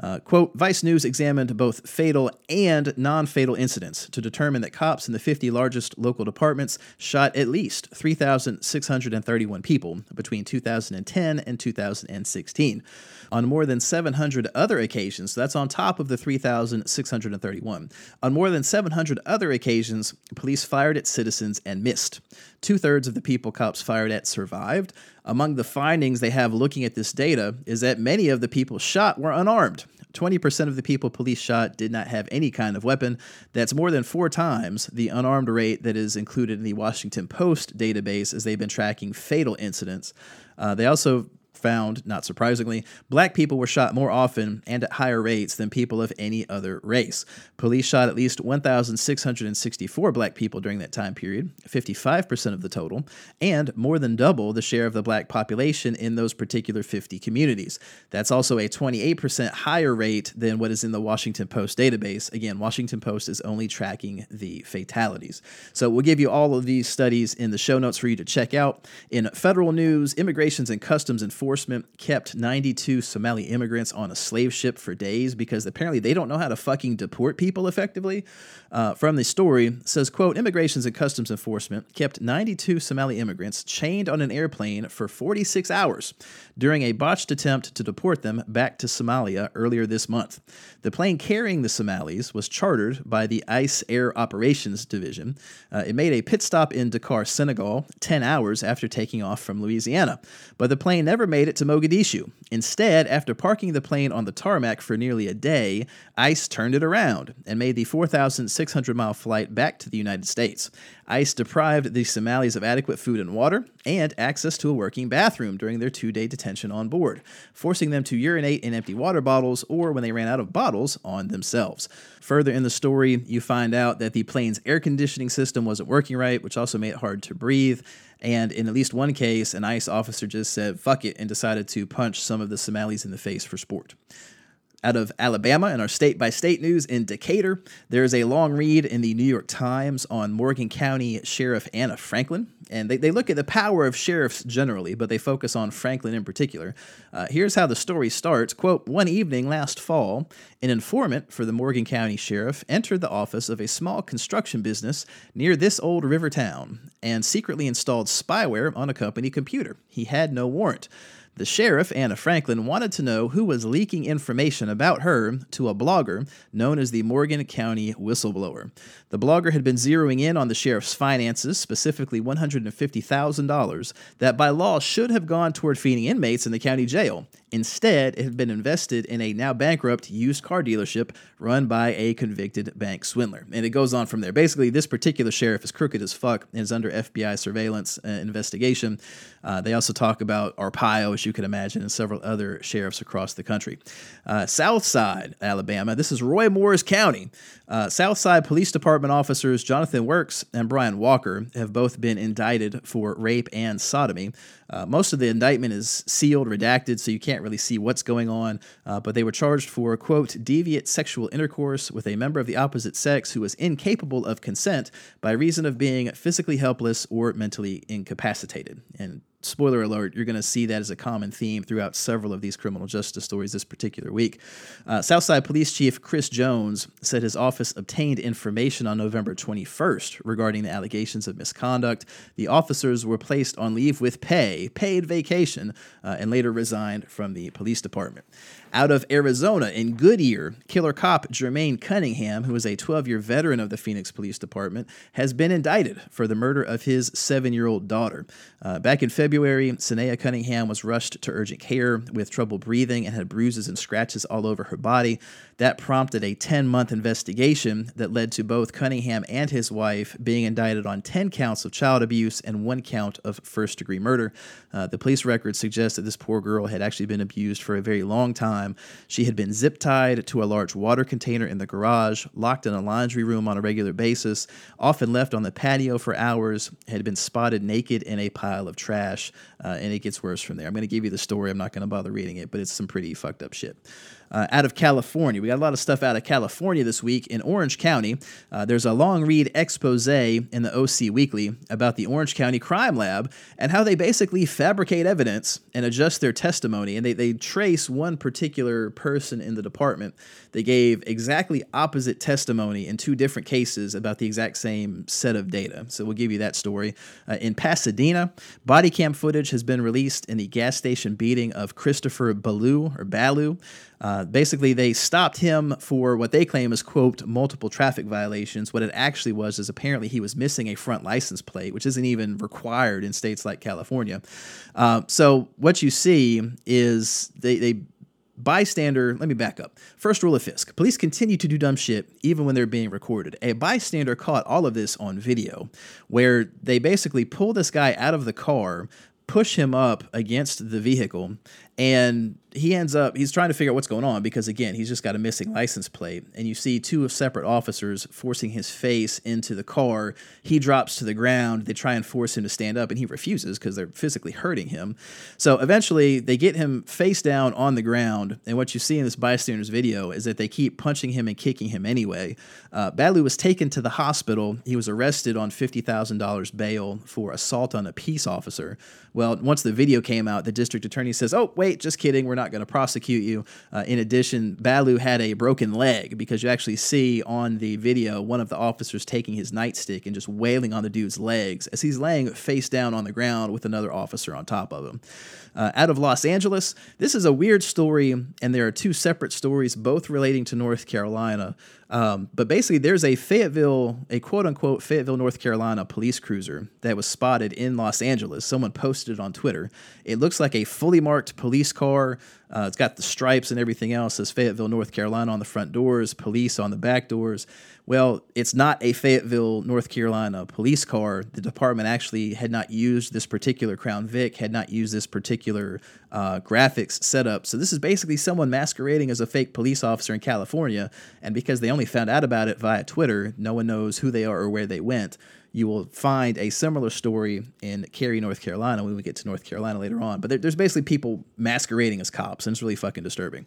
Uh, quote Vice News examined both fatal and non fatal incidents to determine that cops in the 50 largest local departments shot at least 3,631 people between 2010 and 2016. On more than 700 other occasions, that's on top of the 3,631. On more than 700 other occasions, police fired at citizens and missed. Two thirds of the people cops fired at survived. Among the findings they have looking at this data is that many of the people shot were unarmed. 20% of the people police shot did not have any kind of weapon. That's more than four times the unarmed rate that is included in the Washington Post database as they've been tracking fatal incidents. Uh, they also found, not surprisingly, black people were shot more often and at higher rates than people of any other race. Police shot at least 1,664 black people during that time period, 55% of the total, and more than double the share of the black population in those particular 50 communities. That's also a 28% higher rate than what is in the Washington Post database. Again, Washington Post is only tracking the fatalities. So we'll give you all of these studies in the show notes for you to check out. In federal news, immigrations and customs enforcement enforcement kept 92 Somali immigrants on a slave ship for days because apparently they don't know how to fucking deport people effectively. Uh, from the story says, quote, Immigrations and Customs Enforcement kept 92 Somali immigrants chained on an airplane for 46 hours during a botched attempt to deport them back to Somalia earlier this month. The plane carrying the Somalis was chartered by the ICE Air Operations Division. Uh, it made a pit stop in Dakar, Senegal, 10 hours after taking off from Louisiana, but the plane never made made it to Mogadishu. Instead, after parking the plane on the tarmac for nearly a day, ICE turned it around and made the 4,600 mile flight back to the United States. ICE deprived the Somalis of adequate food and water and access to a working bathroom during their two day detention on board, forcing them to urinate in empty water bottles or, when they ran out of bottles, on themselves. Further in the story, you find out that the plane's air conditioning system wasn't working right, which also made it hard to breathe. And in at least one case, an ICE officer just said, fuck it, and decided to punch some of the Somalis in the face for sport out of Alabama in our state by state news in Decatur. There's a long read in the New York Times on Morgan County Sheriff Anna Franklin. And they, they look at the power of sheriffs generally, but they focus on Franklin in particular. Uh, here's how the story starts Quote One evening last fall, an informant for the Morgan County Sheriff entered the office of a small construction business near this old river town and secretly installed spyware on a company computer. He had no warrant. The sheriff, Anna Franklin, wanted to know who was leaking information about her to a blogger known as the Morgan County Whistleblower. The blogger had been zeroing in on the sheriff's finances, specifically $150,000, that by law should have gone toward feeding inmates in the county jail. Instead, it had been invested in a now bankrupt used car dealership run by a convicted bank swindler. And it goes on from there. Basically, this particular sheriff is crooked as fuck and is under FBI surveillance uh, investigation. Uh, they also talk about Arpaio, as you can imagine, and several other sheriffs across the country. Uh, Southside, Alabama. This is Roy Moores County. Uh, Southside Police Department officers Jonathan Works and Brian Walker have both been indicted for rape and sodomy. Uh, most of the indictment is sealed, redacted, so you can't really see what's going on. Uh, but they were charged for, quote, deviant sexual intercourse with a member of the opposite sex who was incapable of consent by reason of being physically helpless or mentally incapacitated. And spoiler alert, you're going to see that as a common theme throughout several of these criminal justice stories this particular week. Uh, Southside Police Chief Chris Jones said his office obtained information on November 21st regarding the allegations of misconduct. The officers were placed on leave with pay, paid vacation, uh, and later resigned from the police department. Out of Arizona, in Goodyear, killer cop Jermaine Cunningham, who is a 12 year veteran of the Phoenix Police Department, has been indicted for the murder of his seven year old daughter. Uh, back in February, Sanaya Cunningham was rushed to urgent care with trouble breathing and had bruises and scratches all over her body. That prompted a 10 month investigation that led to both Cunningham and his wife being indicted on 10 counts of child abuse and one count of first degree murder. Uh, the police records suggest that this poor girl had actually been abused for a very long time time. She had been zip tied to a large water container in the garage, locked in a laundry room on a regular basis, often left on the patio for hours, had been spotted naked in a pile of trash, uh, and it gets worse from there. I'm going to give you the story. I'm not going to bother reading it, but it's some pretty fucked up shit uh, out of California. We got a lot of stuff out of California this week. In Orange County, uh, there's a long read expose in the OC Weekly about the Orange County Crime Lab and how they basically fabricate evidence and adjust their testimony. And they, they trace one particular person in the department. They gave exactly opposite testimony in two different cases about the exact same set of data. So we'll give you that story. Uh, in Pasadena, body cam footage has been released in the gas station beating of Christopher Baloo or Balu. Uh, basically, they stopped him for what they claim is, quote, multiple traffic violations. What it actually was is apparently he was missing a front license plate, which isn't even required in states like California. Uh, so what you see is they, they bystander let me back up first rule of fisk police continue to do dumb shit even when they're being recorded a bystander caught all of this on video where they basically pull this guy out of the car push him up against the vehicle and he ends up he's trying to figure out what's going on because again he's just got a missing license plate. And you see two of separate officers forcing his face into the car. He drops to the ground. They try and force him to stand up and he refuses because they're physically hurting him. So eventually they get him face down on the ground. And what you see in this bystander's video is that they keep punching him and kicking him anyway. Uh, Balu was taken to the hospital. He was arrested on $50000 bail for assault on a peace officer. Well once the video came out the district attorney says oh wait just kidding. We're not not going to prosecute you. Uh, in addition, Balu had a broken leg because you actually see on the video one of the officers taking his nightstick and just wailing on the dude's legs as he's laying face down on the ground with another officer on top of him. Uh, out of Los Angeles, this is a weird story, and there are two separate stories, both relating to North Carolina. Um, but basically, there's a Fayetteville, a quote unquote Fayetteville, North Carolina police cruiser that was spotted in Los Angeles. Someone posted it on Twitter. It looks like a fully marked police car. Uh, it's got the stripes and everything else. It says Fayetteville, North Carolina on the front doors, police on the back doors. Well, it's not a Fayetteville, North Carolina police car. The department actually had not used this particular Crown Vic, had not used this particular uh, graphics setup. So this is basically someone masquerading as a fake police officer in California. And because they only found out about it via Twitter, no one knows who they are or where they went you will find a similar story in Cary, North Carolina, when we get to North Carolina later on. But there, there's basically people masquerading as cops, and it's really fucking disturbing.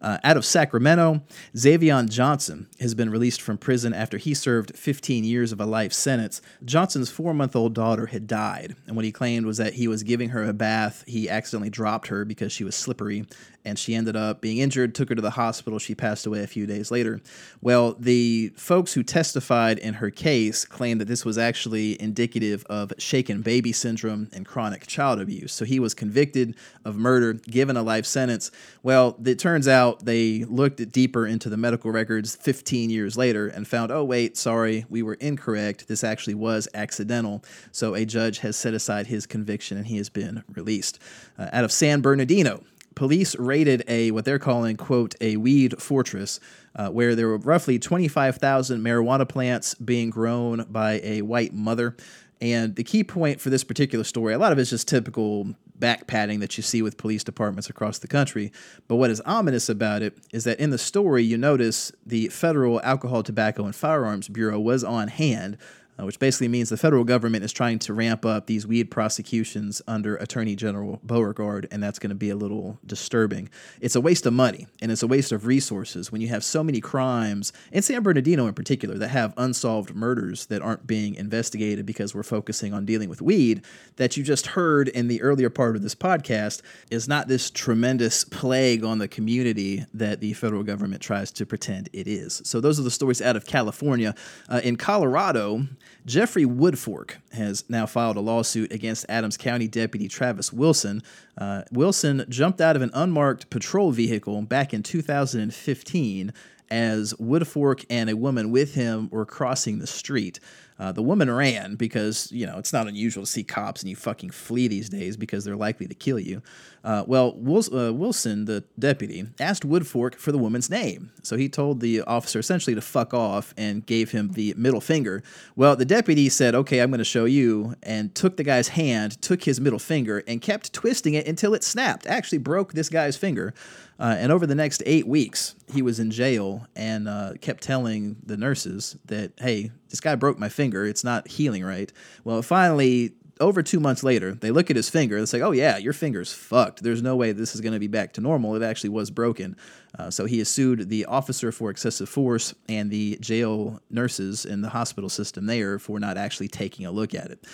Uh, out of Sacramento, Zavion Johnson has been released from prison after he served 15 years of a life sentence. Johnson's four month old daughter had died, and what he claimed was that he was giving her a bath. He accidentally dropped her because she was slippery, and she ended up being injured, took her to the hospital. She passed away a few days later. Well, the folks who testified in her case claimed that this was actually indicative of shaken baby syndrome and chronic child abuse. So he was convicted of murder, given a life sentence. Well, it turns out they looked deeper into the medical records 15 years later and found, oh, wait, sorry, we were incorrect. This actually was accidental. So a judge has set aside his conviction and he has been released. Uh, out of San Bernardino, police raided a what they're calling quote a weed fortress uh, where there were roughly 25,000 marijuana plants being grown by a white mother and the key point for this particular story a lot of it's just typical back padding that you see with police departments across the country. But what is ominous about it is that in the story you notice the federal alcohol tobacco and firearms bureau was on hand uh, which basically means the federal government is trying to ramp up these weed prosecutions under Attorney General Beauregard, and that's going to be a little disturbing. It's a waste of money and it's a waste of resources when you have so many crimes, in San Bernardino in particular, that have unsolved murders that aren't being investigated because we're focusing on dealing with weed, that you just heard in the earlier part of this podcast is not this tremendous plague on the community that the federal government tries to pretend it is. So, those are the stories out of California. Uh, in Colorado, Jeffrey Woodfork has now filed a lawsuit against Adams County Deputy Travis Wilson. Uh, Wilson jumped out of an unmarked patrol vehicle back in 2015 as Woodfork and a woman with him were crossing the street. Uh, the woman ran because, you know, it's not unusual to see cops and you fucking flee these days because they're likely to kill you. Uh, well, uh, Wilson, the deputy, asked Woodfork for the woman's name. So he told the officer essentially to fuck off and gave him the middle finger. Well, the deputy said, okay, I'm going to show you, and took the guy's hand, took his middle finger, and kept twisting it until it snapped. Actually, broke this guy's finger. Uh, and over the next eight weeks, he was in jail and uh, kept telling the nurses that, hey, this guy broke my finger. It's not healing right. Well, finally, over two months later, they look at his finger. It's like, oh yeah, your finger's fucked. There's no way this is going to be back to normal. It actually was broken. Uh, so he has sued the officer for excessive force and the jail nurses in the hospital system there for not actually taking a look at it.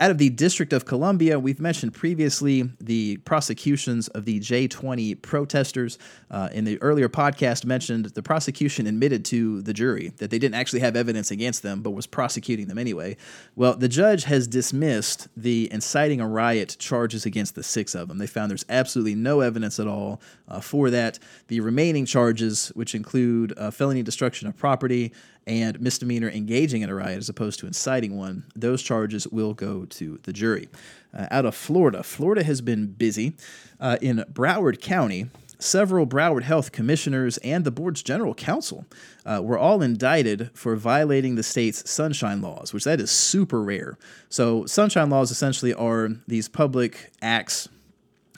Out of the District of Columbia, we've mentioned previously the prosecutions of the J20 protesters. Uh, in the earlier podcast, mentioned the prosecution admitted to the jury that they didn't actually have evidence against them, but was prosecuting them anyway. Well, the judge has dismissed the inciting a riot charges against the six of them. They found there's absolutely no evidence at all uh, for that. The remaining charges, which include uh, felony destruction of property, and misdemeanor engaging in a riot as opposed to inciting one, those charges will go to the jury. Uh, out of Florida, Florida has been busy. Uh, in Broward County, several Broward Health commissioners and the board's general counsel uh, were all indicted for violating the state's sunshine laws, which that is super rare. So, sunshine laws essentially are these public acts,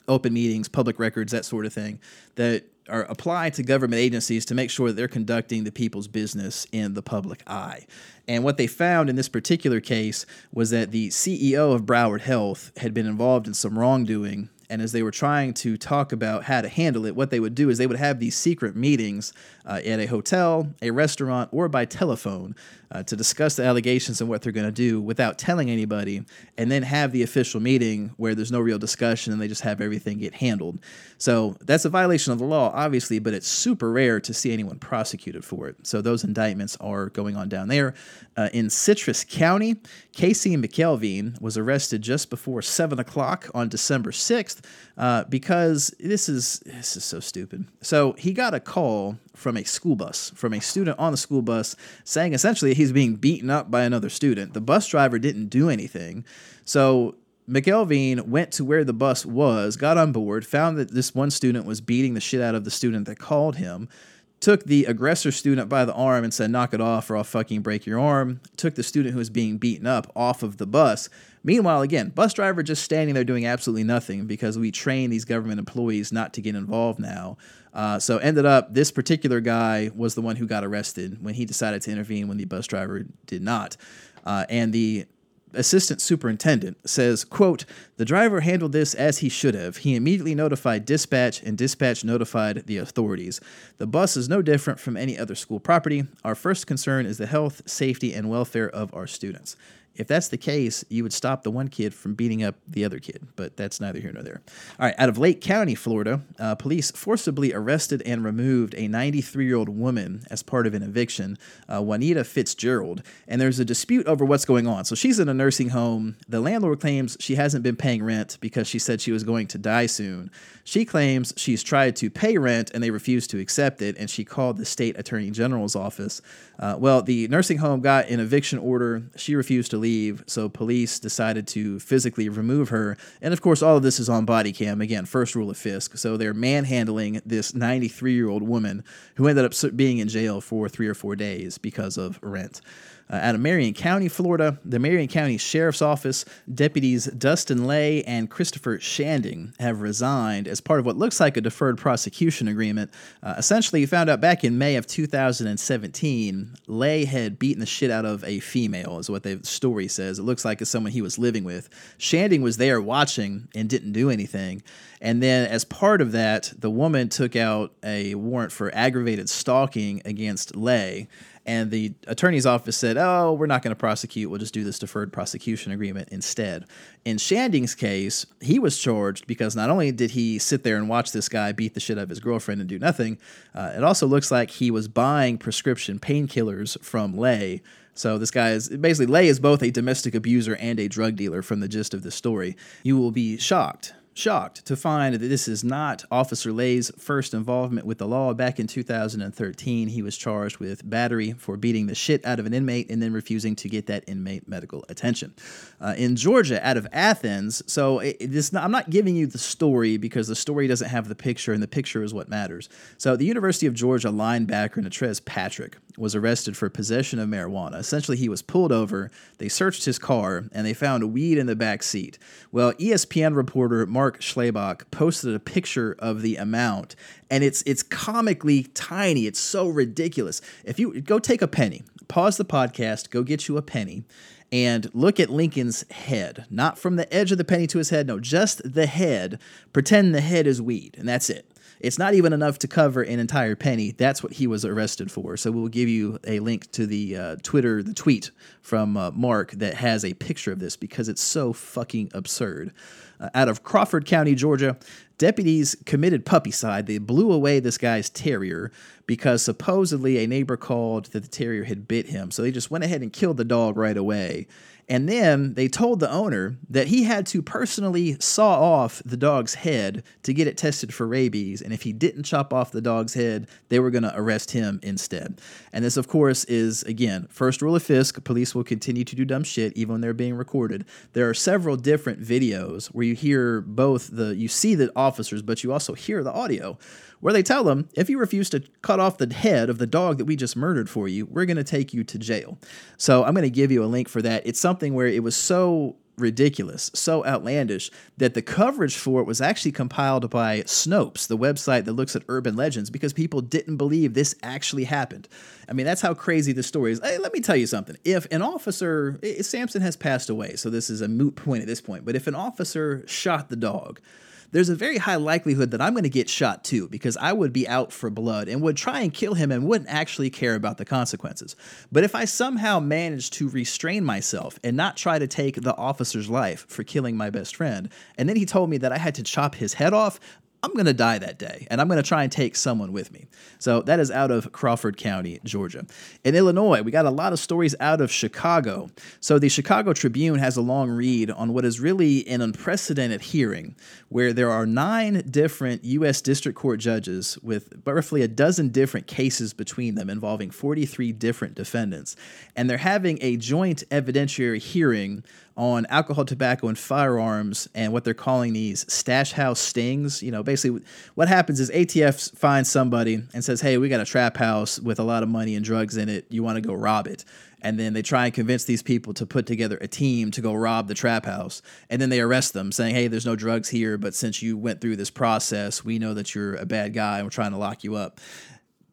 open meetings, public records, that sort of thing, that are applied to government agencies to make sure that they're conducting the people's business in the public eye. And what they found in this particular case was that the CEO of Broward Health had been involved in some wrongdoing And as they were trying to talk about how to handle it, what they would do is they would have these secret meetings uh, at a hotel, a restaurant, or by telephone uh, to discuss the allegations and what they're going to do without telling anybody, and then have the official meeting where there's no real discussion and they just have everything get handled. So that's a violation of the law, obviously, but it's super rare to see anyone prosecuted for it. So those indictments are going on down there. Uh, in Citrus County, Casey McKelveen was arrested just before 7 o'clock on December 6th uh, because this is this is so stupid. So he got a call from a school bus, from a student on the school bus, saying essentially he's being beaten up by another student. The bus driver didn't do anything. So McElveen went to where the bus was, got on board, found that this one student was beating the shit out of the student that called him, took the aggressor student by the arm and said, Knock it off or I'll fucking break your arm, took the student who was being beaten up off of the bus. Meanwhile, again, bus driver just standing there doing absolutely nothing because we train these government employees not to get involved now. Uh, so ended up this particular guy was the one who got arrested when he decided to intervene when the bus driver did not. Uh, and the assistant superintendent says quote the driver handled this as he should have. He immediately notified dispatch and dispatch notified the authorities. The bus is no different from any other school property. Our first concern is the health safety and welfare of our students if that's the case, you would stop the one kid from beating up the other kid, but that's neither here nor there. All right, out of Lake County, Florida, uh, police forcibly arrested and removed a 93 year old woman as part of an eviction, uh, Juanita Fitzgerald, and there's a dispute over what's going on. So she's in a nursing home. The landlord claims she hasn't been paying rent because she said she was going to die soon. She claims she's tried to pay rent and they refused to accept it, and she called the state attorney general's office. Uh, well, the nursing home got an eviction order. She refused to leave leave, so police decided to physically remove her. And of course, all of this is on body cam. Again, first rule of Fisk. So they're manhandling this 93 year old woman who ended up being in jail for three or four days because of rent. Uh, out of Marion County, Florida, the Marion County Sheriff's Office deputies Dustin Lay and Christopher Shanding have resigned as part of what looks like a deferred prosecution agreement. Uh, essentially, you found out back in May of 2017, Lay had beaten the shit out of a female, is what the story says. It looks like it's someone he was living with. Shanding was there watching and didn't do anything. And then, as part of that, the woman took out a warrant for aggravated stalking against Lay and the attorney's office said, "Oh, we're not going to prosecute. We'll just do this deferred prosecution agreement instead." In Shanding's case, he was charged because not only did he sit there and watch this guy beat the shit out of his girlfriend and do nothing, uh, it also looks like he was buying prescription painkillers from Lay. So this guy is basically Lay is both a domestic abuser and a drug dealer from the gist of the story. You will be shocked shocked to find that this is not Officer Lay's first involvement with the law. Back in 2013, he was charged with battery for beating the shit out of an inmate and then refusing to get that inmate medical attention. Uh, in Georgia, out of Athens, so it, not, I'm not giving you the story because the story doesn't have the picture, and the picture is what matters. So the University of Georgia linebacker Natrez Patrick was arrested for possession of marijuana. Essentially, he was pulled over. They searched his car and they found weed in the back seat. Well, ESPN reporter Mark Schlabach posted a picture of the amount, and it's it's comically tiny. It's so ridiculous. If you go take a penny, pause the podcast, go get you a penny, and look at Lincoln's head. Not from the edge of the penny to his head, no, just the head. Pretend the head is weed, and that's it. It's not even enough to cover an entire penny. That's what he was arrested for. So we'll give you a link to the uh, Twitter, the tweet from uh, Mark that has a picture of this because it's so fucking absurd. Uh, out of Crawford County, Georgia, deputies committed puppycide. They blew away this guy's terrier because supposedly a neighbor called that the terrier had bit him. So they just went ahead and killed the dog right away. And then they told the owner that he had to personally saw off the dog's head to get it tested for rabies. And if he didn't chop off the dog's head, they were going to arrest him instead. And this, of course, is again, first rule of Fisk police will continue to do dumb shit even when they're being recorded. There are several different videos where you hear both the, you see the officers, but you also hear the audio where they tell them if you refuse to cut off the head of the dog that we just murdered for you, we're going to take you to jail. So I'm going to give you a link for that. It's something where it was so ridiculous, so outlandish that the coverage for it was actually compiled by Snopes, the website that looks at urban legends, because people didn't believe this actually happened. I mean, that's how crazy the story is. Hey, let me tell you something. If an officer, Samson has passed away, so this is a moot point at this point, but if an officer shot the dog, there's a very high likelihood that I'm going to get shot too because I would be out for blood and would try and kill him and wouldn't actually care about the consequences. But if I somehow manage to restrain myself and not try to take the officer's life for killing my best friend, and then he told me that I had to chop his head off, I'm going to die that day, and I'm going to try and take someone with me. So that is out of Crawford County, Georgia. In Illinois, we got a lot of stories out of Chicago. So the Chicago Tribune has a long read on what is really an unprecedented hearing, where there are nine different U.S. District Court judges with roughly a dozen different cases between them involving 43 different defendants. And they're having a joint evidentiary hearing on alcohol, tobacco, and firearms, and what they're calling these stash house stings. You know, basically, what happens is ATF finds somebody and says, "Hey, we got a trap house with a lot of money and drugs in it. You want to go rob it?" And then they try and convince these people to put together a team to go rob the trap house. And then they arrest them, saying, "Hey, there's no drugs here, but since you went through this process, we know that you're a bad guy, and we're trying to lock you up."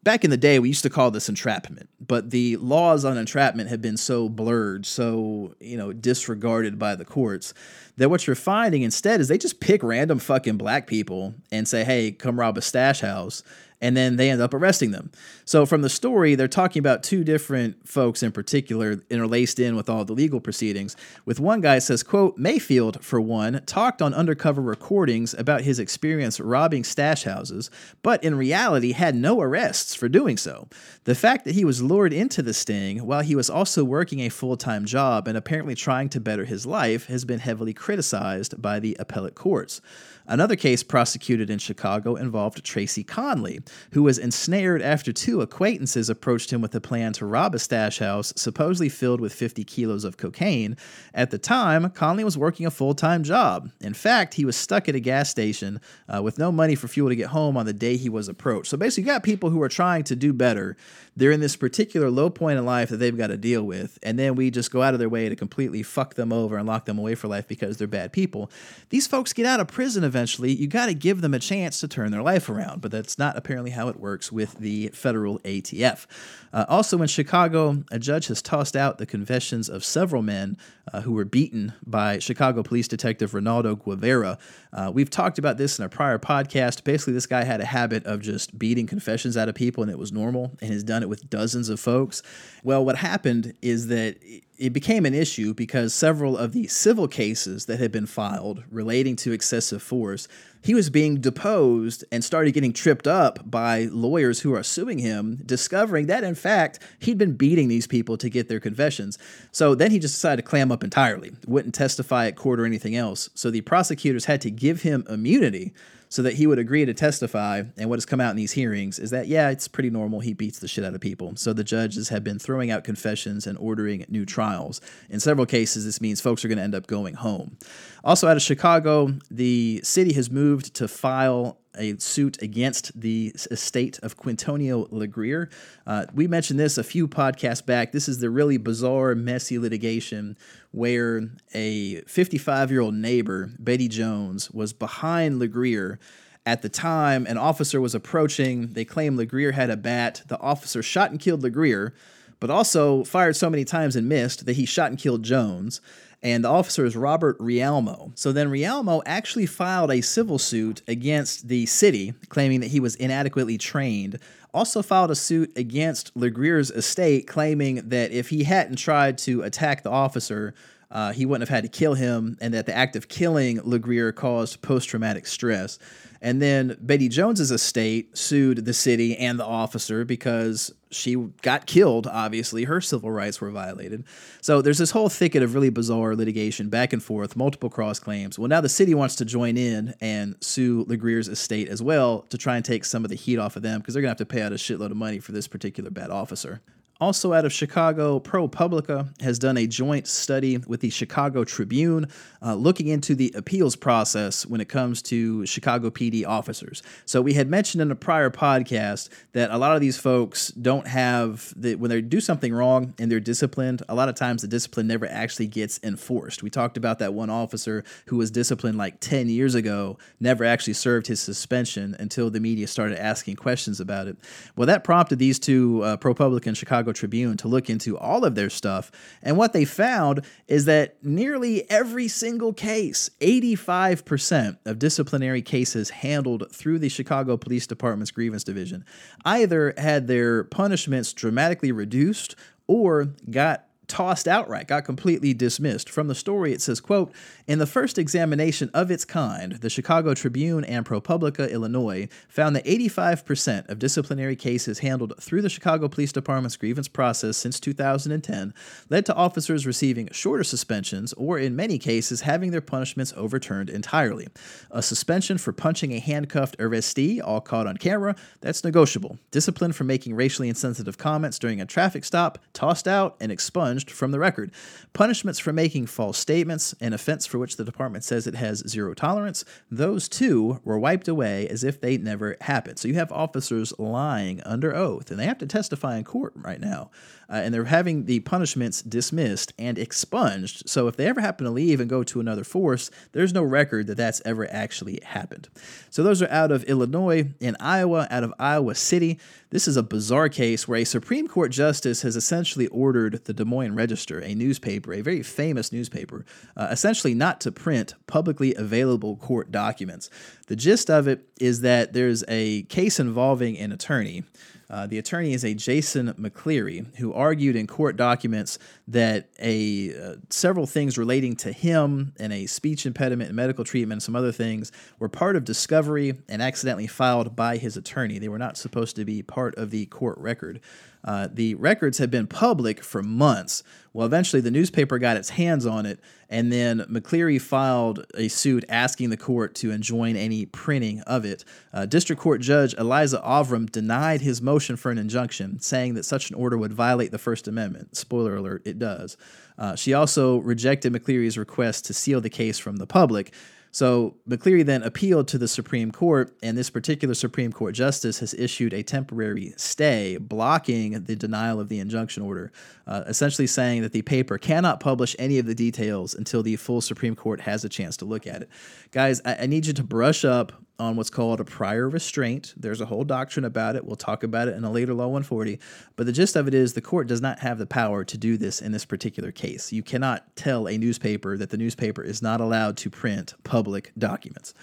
Back in the day we used to call this entrapment but the laws on entrapment have been so blurred so you know disregarded by the courts that what you're finding instead is they just pick random fucking black people and say hey come rob a stash house and then they end up arresting them. So from the story, they're talking about two different folks in particular interlaced in with all the legal proceedings. With one guy says, quote, Mayfield, for one, talked on undercover recordings about his experience robbing stash houses, but in reality had no arrests for doing so. The fact that he was lured into the sting while he was also working a full-time job and apparently trying to better his life has been heavily criticized by the appellate courts. Another case prosecuted in Chicago involved Tracy Conley, who was ensnared after two acquaintances approached him with a plan to rob a stash house supposedly filled with 50 kilos of cocaine. At the time, Conley was working a full time job. In fact, he was stuck at a gas station uh, with no money for fuel to get home on the day he was approached. So basically, you got people who are trying to do better. They're in this particular low point in life that they've got to deal with, and then we just go out of their way to completely fuck them over and lock them away for life because they're bad people. These folks get out of prison eventually, you got to give them a chance to turn their life around. But that's not apparently how it works with the federal ATF. Uh, also in Chicago, a judge has tossed out the confessions of several men uh, who were beaten by Chicago police detective Ronaldo Guevara. Uh, we've talked about this in a prior podcast. Basically, this guy had a habit of just beating confessions out of people, and it was normal, and has done it with dozens of folks. Well, what happened is that it became an issue because several of the civil cases that had been filed relating to excessive force, he was being deposed and started getting tripped up by lawyers who are suing him, discovering that in fact he'd been beating these people to get their confessions. So then he just decided to clam up entirely, wouldn't testify at court or anything else. So the prosecutors had to give him immunity so that he would agree to testify. And what has come out in these hearings is that, yeah, it's pretty normal. He beats the shit out of people. So the judges have been throwing out confessions and ordering new trials. In several cases, this means folks are going to end up going home. Also, out of Chicago, the city has moved to file a suit against the estate of Quintonio LeGrier. Uh, we mentioned this a few podcasts back. This is the really bizarre, messy litigation where a 55 year old neighbor, Betty Jones, was behind LeGrier. At the time, an officer was approaching. They claim LeGrier had a bat. The officer shot and killed LeGrier, but also fired so many times and missed that he shot and killed Jones and the officer is Robert Rialmo. So then Rialmo actually filed a civil suit against the city, claiming that he was inadequately trained. Also filed a suit against LeGrier's estate, claiming that if he hadn't tried to attack the officer, uh, he wouldn't have had to kill him, and that the act of killing LeGrier caused post traumatic stress. And then Betty Jones's estate sued the city and the officer because she got killed. Obviously, her civil rights were violated. So there's this whole thicket of really bizarre litigation back and forth, multiple cross claims. Well, now the city wants to join in and sue LeGrier's estate as well to try and take some of the heat off of them because they're going to have to pay out a shitload of money for this particular bad officer. Also, out of Chicago, ProPublica has done a joint study with the Chicago Tribune uh, looking into the appeals process when it comes to Chicago PD officers. So, we had mentioned in a prior podcast that a lot of these folks don't have, the, when they do something wrong and they're disciplined, a lot of times the discipline never actually gets enforced. We talked about that one officer who was disciplined like 10 years ago, never actually served his suspension until the media started asking questions about it. Well, that prompted these two, uh, ProPublica and Chicago Chicago Tribune to look into all of their stuff. And what they found is that nearly every single case, 85% of disciplinary cases handled through the Chicago Police Department's grievance division, either had their punishments dramatically reduced or got tossed outright, got completely dismissed. From the story, it says, quote, in the first examination of its kind, the Chicago Tribune and ProPublica, Illinois, found that 85% of disciplinary cases handled through the Chicago Police Department's grievance process since 2010 led to officers receiving shorter suspensions or, in many cases, having their punishments overturned entirely. A suspension for punching a handcuffed arrestee, all caught on camera, that's negotiable. Discipline for making racially insensitive comments during a traffic stop, tossed out and expunged from the record. Punishments for making false statements, an offense for which the department says it has zero tolerance, those too were wiped away as if they never happened. So you have officers lying under oath, and they have to testify in court right now. Uh, and they're having the punishments dismissed and expunged. So if they ever happen to leave and go to another force, there's no record that that's ever actually happened. So those are out of Illinois. In Iowa, out of Iowa City, this is a bizarre case where a Supreme Court justice has essentially ordered the Des Moines Register, a newspaper, a very famous newspaper, uh, essentially not to print publicly available court documents. The gist of it is that there's a case involving an attorney. Uh, the attorney is a Jason McCleary who argued in court documents that a uh, several things relating to him and a speech impediment and medical treatment and some other things were part of discovery and accidentally filed by his attorney. They were not supposed to be part of the court record. Uh, the records had been public for months. Well, eventually the newspaper got its hands on it, and then McCleary filed a suit asking the court to enjoin any printing of it. Uh, District Court Judge Eliza Ovrum denied his motion for an injunction, saying that such an order would violate the First Amendment. Spoiler alert, it does. Uh, she also rejected McCleary's request to seal the case from the public. So McCleary then appealed to the Supreme Court, and this particular Supreme Court justice has issued a temporary stay blocking the denial of the injunction order, uh, essentially saying that the paper cannot publish any of the details until the full Supreme Court has a chance to look at it. Guys, I, I need you to brush up on what's called a prior restraint. There's a whole doctrine about it. We'll talk about it in a later Law 140. But the gist of it is the court does not have the power to do this in this particular case. You cannot tell a newspaper that the newspaper is not allowed to print public documents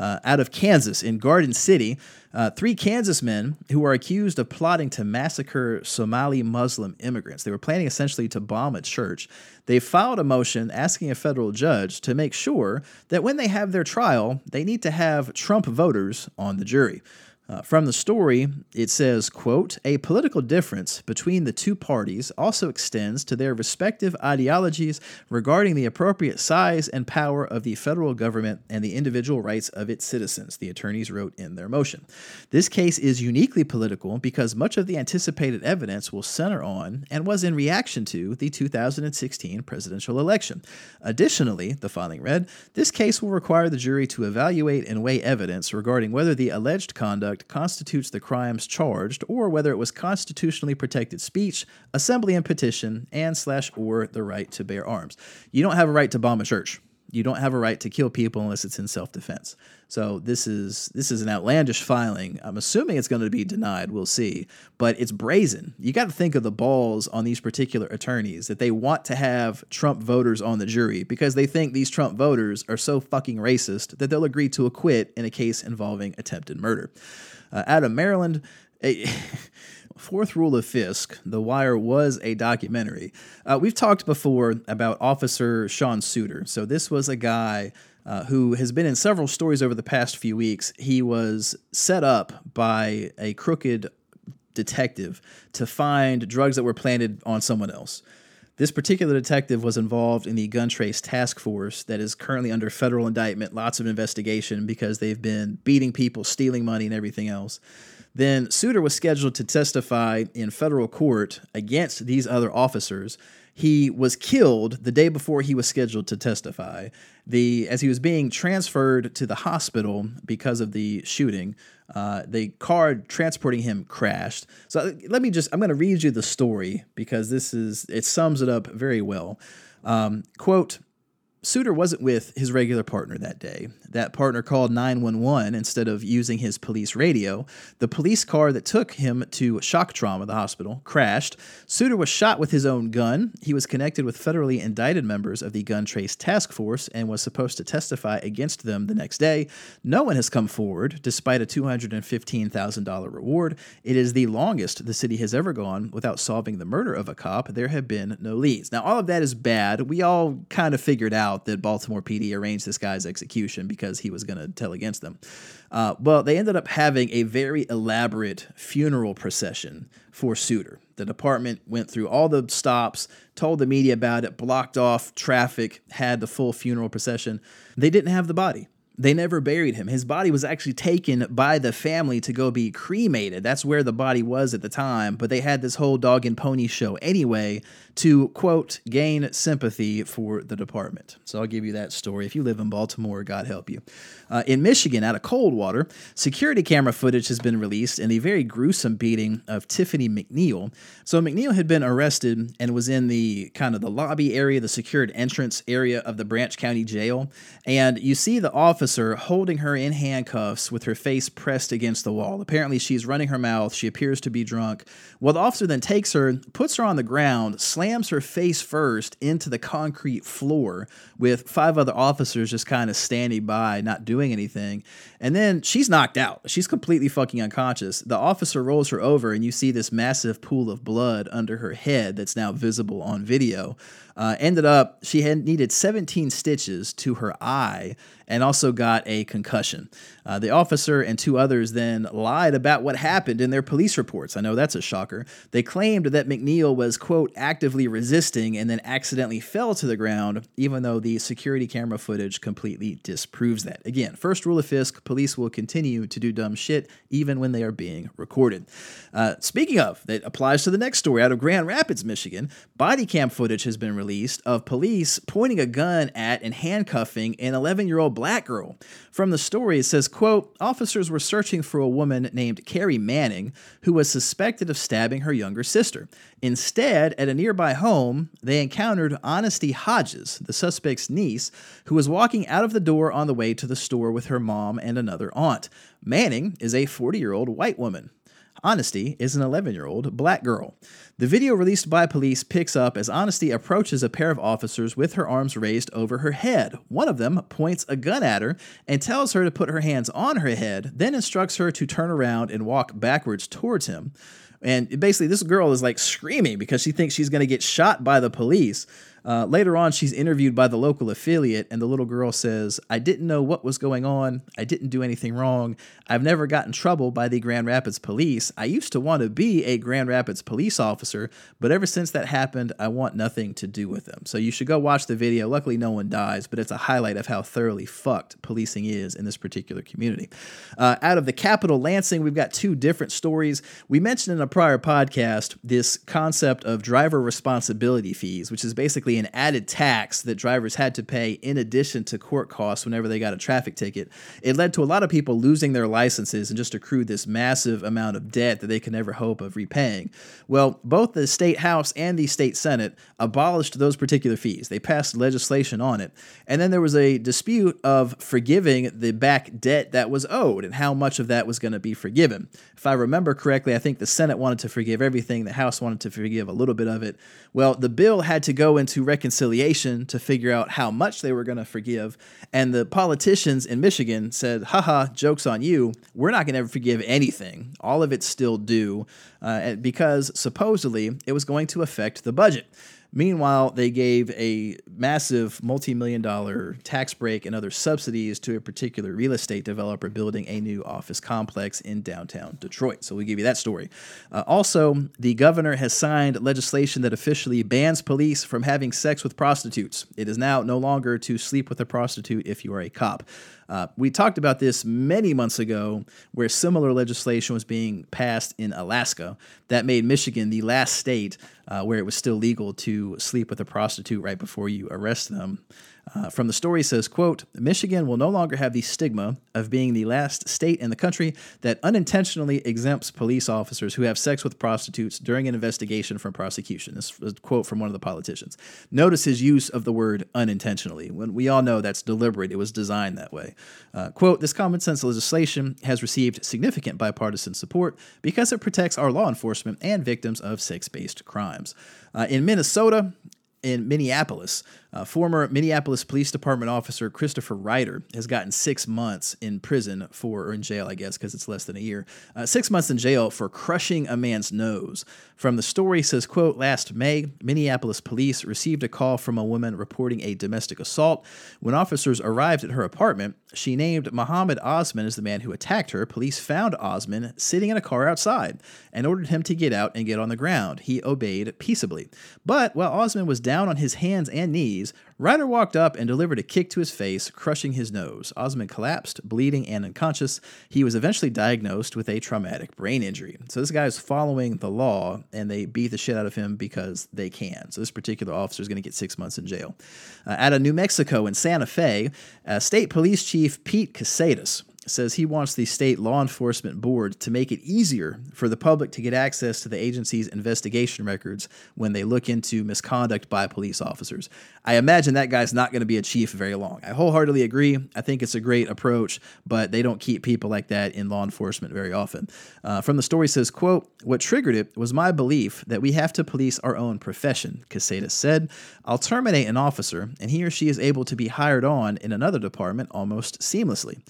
uh, out of Kansas in Garden City. Uh, three Kansas men who are accused of plotting to massacre Somali Muslim immigrants. They were planning essentially to bomb a church. They filed a motion asking a federal judge to make sure that when they have their trial, they need to have Trump voters on the jury. Uh, from the story, it says, quote, a political difference between the two parties also extends to their respective ideologies regarding the appropriate size and power of the federal government and the individual rights of its citizens, the attorneys wrote in their motion. This case is uniquely political because much of the anticipated evidence will center on and was in reaction to the 2016 presidential election. Additionally, the filing read, this case will require the jury to evaluate and weigh evidence regarding whether the alleged conduct constitutes the crimes charged or whether it was constitutionally protected speech, assembly and petition, and slash or the right to bear arms. You don't have a right to bomb a church. You don't have a right to kill people unless it's in self-defense. So this is this is an outlandish filing. I'm assuming it's going to be denied. We'll see, but it's brazen. You got to think of the balls on these particular attorneys that they want to have Trump voters on the jury because they think these Trump voters are so fucking racist that they'll agree to acquit in a case involving attempted murder. Uh, out of Maryland. A, Fourth Rule of Fisk, The Wire was a documentary. Uh, we've talked before about Officer Sean Suiter. So, this was a guy uh, who has been in several stories over the past few weeks. He was set up by a crooked detective to find drugs that were planted on someone else. This particular detective was involved in the gun trace task force that is currently under federal indictment, lots of investigation because they've been beating people, stealing money, and everything else. Then Suiter was scheduled to testify in federal court against these other officers. He was killed the day before he was scheduled to testify. The as he was being transferred to the hospital because of the shooting, uh, the car transporting him crashed. So let me just I'm going to read you the story because this is it sums it up very well. Um, quote Suiter wasn't with his regular partner that day. That partner called 911 instead of using his police radio. The police car that took him to shock trauma, the hospital, crashed. Suiter was shot with his own gun. He was connected with federally indicted members of the Gun Trace Task Force and was supposed to testify against them the next day. No one has come forward, despite a $215,000 reward. It is the longest the city has ever gone without solving the murder of a cop. There have been no leads. Now, all of that is bad. We all kind of figured out out that Baltimore PD arranged this guy's execution because he was going to tell against them. Uh, well, they ended up having a very elaborate funeral procession for Suiter. The department went through all the stops, told the media about it, blocked off traffic, had the full funeral procession. They didn't have the body. They never buried him. His body was actually taken by the family to go be cremated. That's where the body was at the time, but they had this whole dog and pony show anyway to, quote, gain sympathy for the department. So I'll give you that story. If you live in Baltimore, God help you. Uh, in Michigan, out of Coldwater, security camera footage has been released in a very gruesome beating of Tiffany McNeil. So McNeil had been arrested and was in the kind of the lobby area, the secured entrance area of the Branch County Jail. And you see the officer holding her in handcuffs with her face pressed against the wall. Apparently, she's running her mouth. She appears to be drunk. Well, the officer then takes her, puts her on the ground, slams her face first into the concrete floor with five other officers just kind of standing by, not doing anything. And then she's knocked out. She's completely fucking unconscious. The officer rolls her over, and you see this massive pool of blood under her head that's now visible on video. Uh, ended up, she had needed 17 stitches to her eye and also got a concussion. Uh, the officer and two others then lied about what happened in their police reports. I know that's a shocker. They claimed that McNeil was, quote, actively resisting and then accidentally fell to the ground, even though the security camera footage completely disproves that. Again, first rule of Fisk police will continue to do dumb shit even when they are being recorded. Uh, speaking of, that applies to the next story out of Grand Rapids, Michigan. Body cam footage has been released of police pointing a gun at and handcuffing an 11 year old black girl. From the story, it says, quote, officers were searching for a woman named Carrie Manning who was suspected of stabbing her younger sister. Instead, at a nearby home, they encountered Honesty Hodges, the suspect's niece, who was walking out of the door on the way to the store with her mom and another aunt. Manning is a 40 year old white woman. Honesty is an 11 year old black girl. The video released by police picks up as Honesty approaches a pair of officers with her arms raised over her head. One of them points a gun at her and tells her to put her hands on her head, then instructs her to turn around and walk backwards towards him. And basically, this girl is like screaming because she thinks she's going to get shot by the police. Uh, later on, she's interviewed by the local affiliate, and the little girl says, I didn't know what was going on. I didn't do anything wrong. I've never gotten in trouble by the Grand Rapids police. I used to want to be a Grand Rapids police officer, but ever since that happened, I want nothing to do with them. So you should go watch the video. Luckily, no one dies, but it's a highlight of how thoroughly fucked policing is in this particular community. Uh, out of the capital, Lansing, we've got two different stories. We mentioned in a prior podcast this concept of driver responsibility fees, which is basically basically an added tax that drivers had to pay in addition to court costs whenever they got a traffic ticket. It led to a lot of people losing their licenses and just accrued this massive amount of debt that they could never hope of repaying. Well, both the state house and the state senate abolished those particular fees. They passed legislation on it. And then there was a dispute of forgiving the back debt that was owed and how much of that was going to be forgiven. If I remember correctly, I think the Senate wanted to forgive everything, the House wanted to forgive a little bit of it. Well, the bill had to go into reconciliation to figure out how much they were going to forgive. And the politicians in Michigan said, haha, joke's on you. We're not going to ever forgive anything. All of it's still due uh, because supposedly it was going to affect the budget. Meanwhile, they gave a massive multi million dollar tax break and other subsidies to a particular real estate developer building a new office complex in downtown Detroit. So we give you that story. Uh, also, the governor has signed legislation that officially bans police from having sex with prostitutes. It is now no longer to sleep with a prostitute if you are a cop. Uh, we talked about this many months ago, where similar legislation was being passed in Alaska that made Michigan the last state uh, where it was still legal to sleep with a prostitute right before you arrest them. Uh, from the story says, quote, Michigan will no longer have the stigma of being the last state in the country that unintentionally exempts police officers who have sex with prostitutes during an investigation from prosecution. This is a quote from one of the politicians. Notice his use of the word unintentionally, when we all know that's deliberate. It was designed that way. Uh, quote, this common sense legislation has received significant bipartisan support because it protects our law enforcement and victims of sex based crimes. Uh, in Minnesota, in Minneapolis, uh, former Minneapolis Police Department officer Christopher Reiter has gotten six months in prison for, or in jail, I guess, because it's less than a year. Uh, six months in jail for crushing a man's nose. From the story says, quote, last May, Minneapolis police received a call from a woman reporting a domestic assault. When officers arrived at her apartment, she named Muhammad Osman as the man who attacked her. Police found Osman sitting in a car outside and ordered him to get out and get on the ground. He obeyed peaceably. But while Osman was down on his hands and knees, Reiter walked up and delivered a kick to his face, crushing his nose. Osman collapsed, bleeding and unconscious. He was eventually diagnosed with a traumatic brain injury. So this guy is following the law, and they beat the shit out of him because they can. So this particular officer is going to get six months in jail. Uh, out of New Mexico in Santa Fe, uh, State Police Chief Pete Kassetas says he wants the state law enforcement board to make it easier for the public to get access to the agency's investigation records when they look into misconduct by police officers. I imagine that guy's not going to be a chief very long. I wholeheartedly agree. I think it's a great approach, but they don't keep people like that in law enforcement very often. Uh, from the story says, quote, what triggered it was my belief that we have to police our own profession, Kassetas said. I'll terminate an officer, and he or she is able to be hired on in another department almost seamlessly.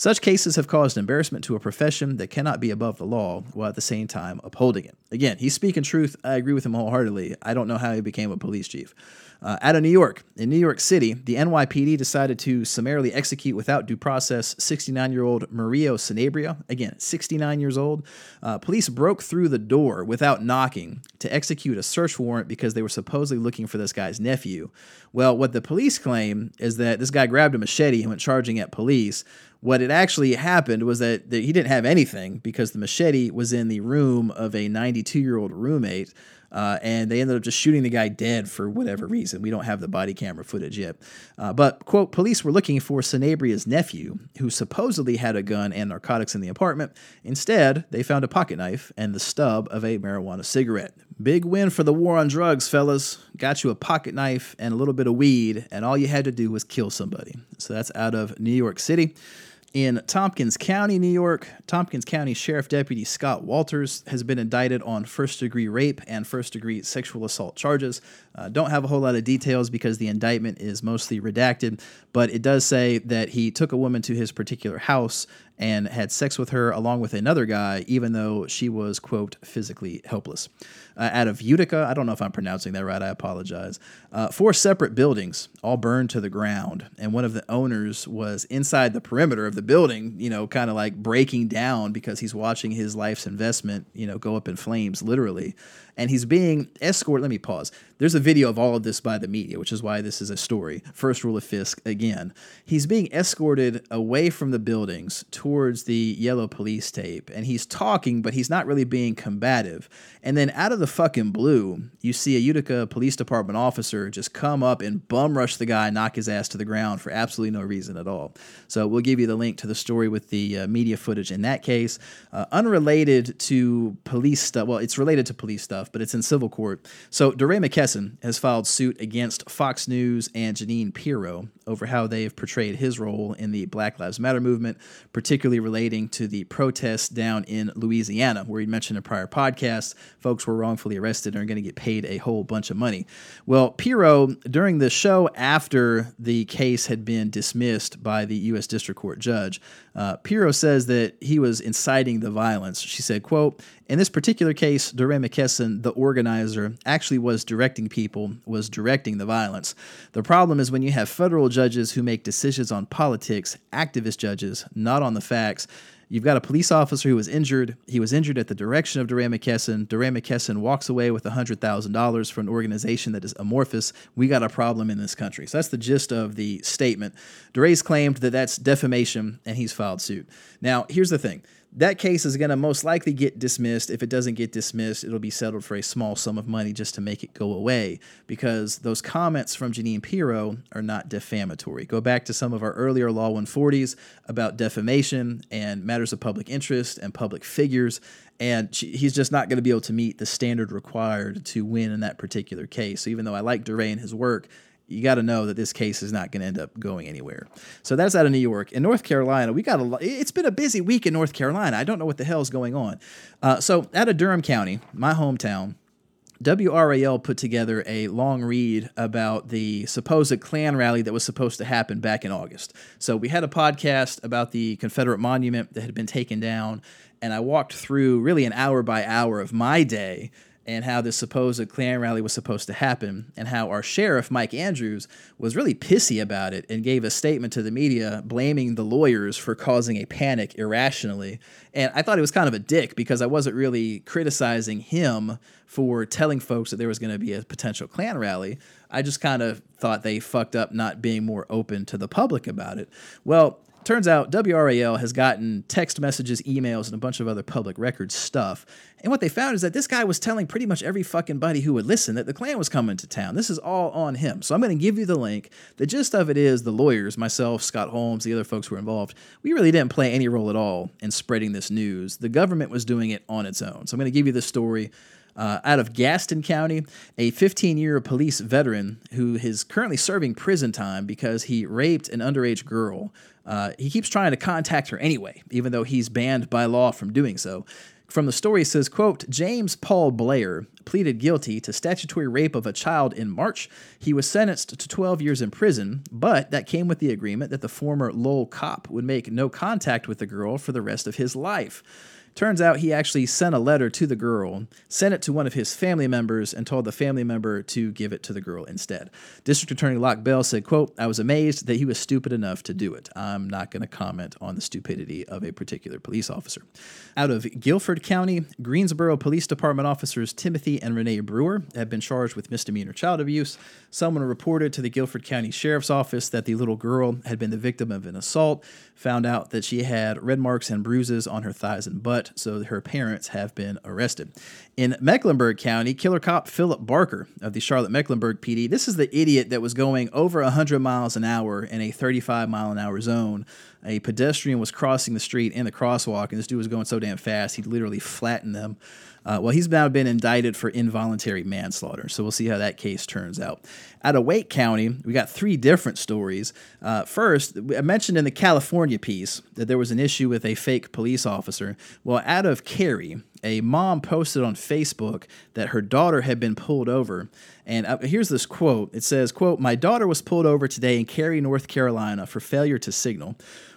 Such cases have caused embarrassment to a profession that cannot be above the law while at the same time upholding it. Again, he's speaking truth. I agree with him wholeheartedly. I don't know how he became a police chief. Uh, out of New York, in New York City, the NYPD decided to summarily execute without due process 69 year old Mario Sanabria. Again, 69 years old. Uh, police broke through the door without knocking to execute a search warrant because they were supposedly looking for this guy's nephew. Well, what the police claim is that this guy grabbed a machete and went charging at police. What had actually happened was that, that he didn't have anything because the machete was in the room of a 92 year old roommate. Uh, and they ended up just shooting the guy dead for whatever reason. We don't have the body camera footage yet. Uh, but, quote, police were looking for Sanabria's nephew, who supposedly had a gun and narcotics in the apartment. Instead, they found a pocket knife and the stub of a marijuana cigarette. Big win for the war on drugs, fellas. Got you a pocket knife and a little bit of weed, and all you had to do was kill somebody. So that's out of New York City. In Tompkins County, New York, Tompkins County Sheriff Deputy Scott Walters has been indicted on first degree rape and first degree sexual assault charges. Uh, don't have a whole lot of details because the indictment is mostly redacted, but it does say that he took a woman to his particular house and had sex with her along with another guy, even though she was, quote, physically helpless. Uh, out of Utica, I don't know if I'm pronouncing that right, I apologize. Uh, four separate buildings all burned to the ground, and one of the owners was inside the perimeter of the building, you know, kind of like breaking down because he's watching his life's investment, you know, go up in flames, literally and he's being escorted. Let me pause. There's a video of all of this by the media, which is why this is a story. First rule of Fisk again. He's being escorted away from the buildings towards the yellow police tape, and he's talking, but he's not really being combative. And then out of the fucking blue, you see a Utica Police Department officer just come up and bum rush the guy, knock his ass to the ground for absolutely no reason at all. So we'll give you the link to the story with the uh, media footage in that case. Uh, unrelated to police stuff. Well, it's related to police stuff but it's in civil court. So DeRay McKesson has filed suit against Fox News and Jeanine Pirro over how they've portrayed his role in the Black Lives Matter movement, particularly relating to the protests down in Louisiana, where he mentioned in a prior podcast folks were wrongfully arrested and are going to get paid a whole bunch of money. Well, Pirro, during the show after the case had been dismissed by the U.S. District Court judge, uh, Pirro says that he was inciting the violence. She said, quote, in this particular case, DeRay McKesson, the organizer, actually was directing people, was directing the violence. The problem is when you have federal judges who make decisions on politics, activist judges, not on the facts. You've got a police officer who was injured. He was injured at the direction of DeRay McKesson. DeRay McKesson walks away with $100,000 for an organization that is amorphous. We got a problem in this country. So that's the gist of the statement. DeRay's claimed that that's defamation and he's filed suit. Now, here's the thing that case is going to most likely get dismissed. If it doesn't get dismissed, it'll be settled for a small sum of money just to make it go away because those comments from Jeanine Pirro are not defamatory. Go back to some of our earlier Law 140s about defamation and matters of public interest and public figures. And she, he's just not going to be able to meet the standard required to win in that particular case. So even though I like DeRay and his work, you got to know that this case is not going to end up going anywhere. So that's out of New York. In North Carolina, we got a. It's been a busy week in North Carolina. I don't know what the hell is going on. Uh, so out of Durham County, my hometown, WRAL put together a long read about the supposed Klan rally that was supposed to happen back in August. So we had a podcast about the Confederate monument that had been taken down, and I walked through really an hour by hour of my day and how this supposed Klan rally was supposed to happen, and how our sheriff, Mike Andrews, was really pissy about it and gave a statement to the media blaming the lawyers for causing a panic irrationally. And I thought he was kind of a dick because I wasn't really criticizing him for telling folks that there was going to be a potential Klan rally. I just kind of thought they fucked up not being more open to the public about it. Well, Turns out WRAL has gotten text messages, emails, and a bunch of other public record stuff. And what they found is that this guy was telling pretty much every fucking buddy who would listen that the Klan was coming to town. This is all on him. So I'm going to give you the link. The gist of it is the lawyers, myself, Scott Holmes, the other folks who were involved, we really didn't play any role at all in spreading this news. The government was doing it on its own. So I'm going to give you the story. Uh, out of Gaston County, a 15 year police veteran who is currently serving prison time because he raped an underage girl uh, he keeps trying to contact her anyway, even though he's banned by law from doing so. From the story, says, quote, James Paul Blair pleaded guilty to statutory rape of a child in March. He was sentenced to 12 years in prison, but that came with the agreement that the former Lowell cop would make no contact with the girl for the rest of his life. Turns out he actually sent a letter to the girl, sent it to one of his family members, and told the family member to give it to the girl instead. District Attorney Locke Bell said, quote, I was amazed that he was stupid enough to do it. I'm not going to comment on the stupidity of a particular police officer. Out of Guilford County, Greensboro Police Department officers Timothy and Renee Brewer have been charged with misdemeanor child abuse. Someone reported to the Guilford County Sheriff's Office that the little girl had been the victim of an assault, found out that she had red marks and bruises on her thighs and butt so her parents have been arrested. In Mecklenburg County, killer cop Philip Barker of the Charlotte Mecklenburg PD, this is the idiot that was going over 100 miles an hour in a 35 mile an hour zone. A pedestrian was crossing the street in the crosswalk, and this dude was going so damn fast, he literally flattened them. Uh, well, he's now been indicted for involuntary manslaughter, so we'll see how that case turns out. Out of Wake County, we got three different stories. Uh, first, I mentioned in the California piece that there was an issue with a fake police officer. Well, out of Cary, a mom posted on Facebook that her daughter had been pulled over. And uh, here's this quote. It says, quote, "My daughter was pulled over today in Cary, North Carolina for failure to signal.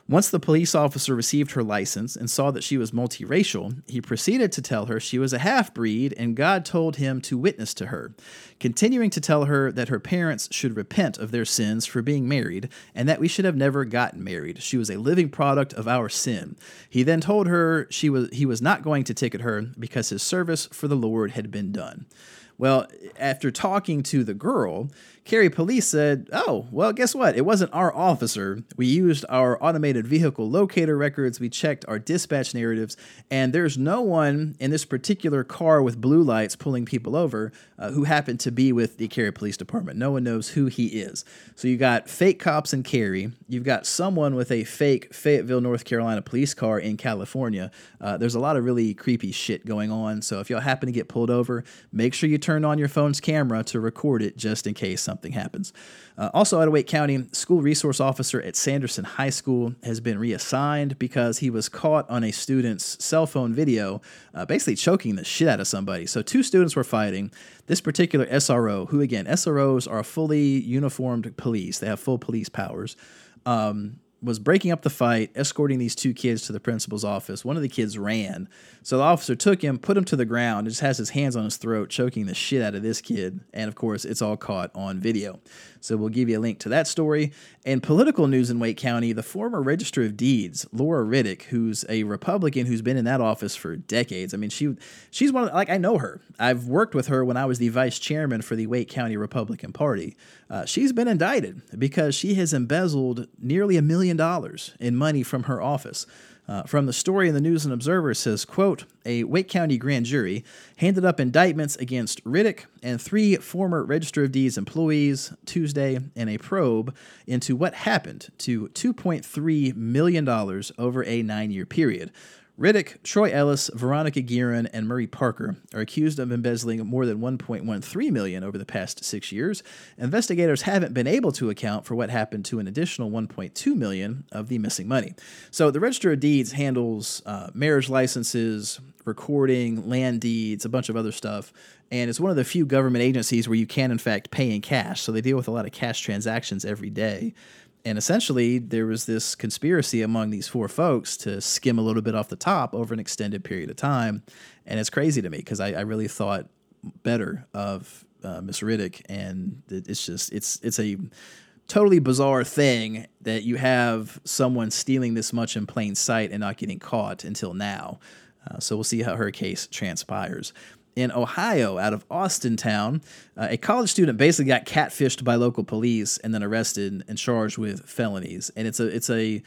Once the police officer received her license and saw that she was multiracial, he proceeded to tell her she was a half breed and God told him to witness to her, continuing to tell her that her parents should repent of their sins for being married and that we should have never gotten married. She was a living product of our sin. He then told her she was he was not going to ticket her because his service for the Lord had been done. Well, after talking to the girl, Cary police said, Oh, well, guess what? It wasn't our officer. We used our automated vehicle locator records, we checked our dispatch narratives, and there's no one in this particular car with blue lights pulling people over uh, who happened to be with the Cary Police Department. No one knows who he is. So you got fake cops in Cary, you've got someone with a fake Fayetteville, North Carolina police car in California. Uh, there's a lot of really creepy shit going on. So if y'all happen to get pulled over, make sure you turn on your phone's camera to record it just in case something happens. Uh, also, out of Wake County, school resource officer at Sanderson High School has been reassigned because he was caught on a student's cell phone video, uh, basically choking the shit out of somebody. So, two students were fighting. This particular SRO, who again, SROs are fully uniformed police, they have full police powers. Um, was breaking up the fight, escorting these two kids to the principal's office. One of the kids ran. So the officer took him, put him to the ground, and just has his hands on his throat, choking the shit out of this kid. And of course, it's all caught on video. So we'll give you a link to that story. And political news in Wake County, the former Register of Deeds, Laura Riddick, who's a Republican who's been in that office for decades. I mean, she she's one of, like I know her. I've worked with her when I was the vice chairman for the Wake County Republican Party. Uh, she's been indicted because she has embezzled nearly a million million dollars in money from her office. Uh, from the story in the News and Observer says, quote, a Wake County grand jury handed up indictments against Riddick and three former Register of Deeds employees Tuesday in a probe into what happened to $2.3 million over a nine year period. Riddick, Troy Ellis, Veronica Guerin, and Murray Parker are accused of embezzling more than 1.13 million over the past six years. Investigators haven't been able to account for what happened to an additional 1.2 million of the missing money. So the Register of Deeds handles uh, marriage licenses, recording, land deeds, a bunch of other stuff. And it's one of the few government agencies where you can, in fact, pay in cash. So they deal with a lot of cash transactions every day. And essentially, there was this conspiracy among these four folks to skim a little bit off the top over an extended period of time. And it's crazy to me because I, I, really thought better of uh, Miss Riddick. And it's just, it's, it's a totally bizarre thing that you have someone stealing this much in plain sight and not getting caught until now. Uh, so we'll see how her case transpires in Ohio, out of Austintown, uh, a college student basically got catfished by local police and then arrested and charged with felonies. And it's a it's a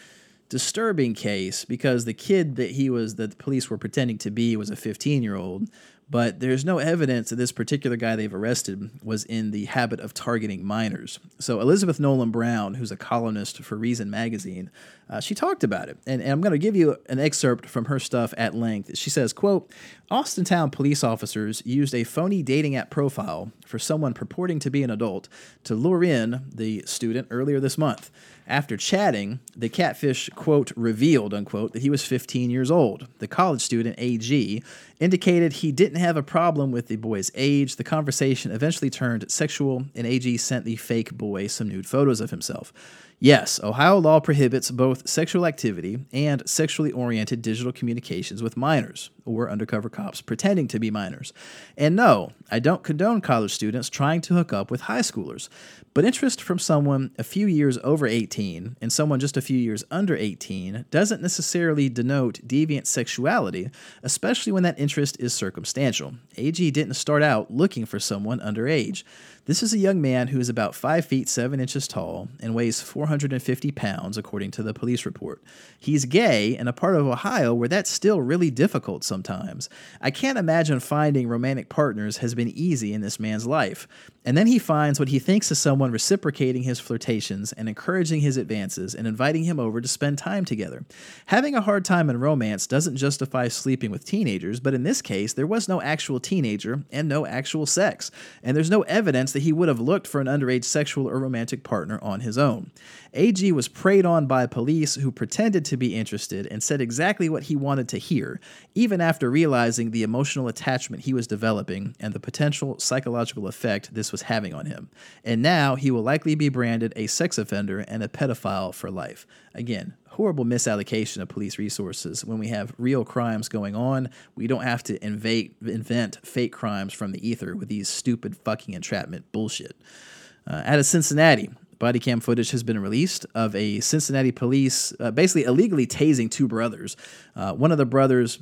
disturbing case because the kid that he was that the police were pretending to be was a 15 year old but there's no evidence that this particular guy they've arrested was in the habit of targeting minors. So Elizabeth Nolan Brown, who's a columnist for Reason magazine, uh, she talked about it, and, and I'm going to give you an excerpt from her stuff at length. She says, "quote Austintown police officers used a phony dating app profile for someone purporting to be an adult to lure in the student earlier this month." After chatting, the catfish, quote, revealed, unquote, that he was 15 years old. The college student, AG, indicated he didn't have a problem with the boy's age. The conversation eventually turned sexual, and AG sent the fake boy some nude photos of himself. Yes, Ohio law prohibits both sexual activity and sexually oriented digital communications with minors or undercover cops pretending to be minors. And no, I don't condone college students trying to hook up with high schoolers, but interest from someone a few years over 18 and someone just a few years under 18 doesn't necessarily denote deviant sexuality, especially when that interest is circumstantial. AG didn't start out looking for someone underage. This is a young man who is about 5 feet 7 inches tall and weighs 450 pounds, according to the police report. He's gay in a part of Ohio where that's still really difficult. I can't imagine finding romantic partners has been easy in this man's life. And then he finds what he thinks is someone reciprocating his flirtations and encouraging his advances and inviting him over to spend time together. Having a hard time in romance doesn't justify sleeping with teenagers, but in this case, there was no actual teenager and no actual sex. And there's no evidence that he would have looked for an underage sexual or romantic partner on his own. AG was preyed on by police who pretended to be interested and said exactly what he wanted to hear, even after realizing the emotional attachment he was developing and the potential psychological effect this was having on him. And now he will likely be branded a sex offender and a pedophile for life. Again, horrible misallocation of police resources. When we have real crimes going on, we don't have to invade, invent fake crimes from the ether with these stupid fucking entrapment bullshit. Uh, out of Cincinnati, body cam footage has been released of a Cincinnati police uh, basically illegally tasing two brothers. Uh, one of the brothers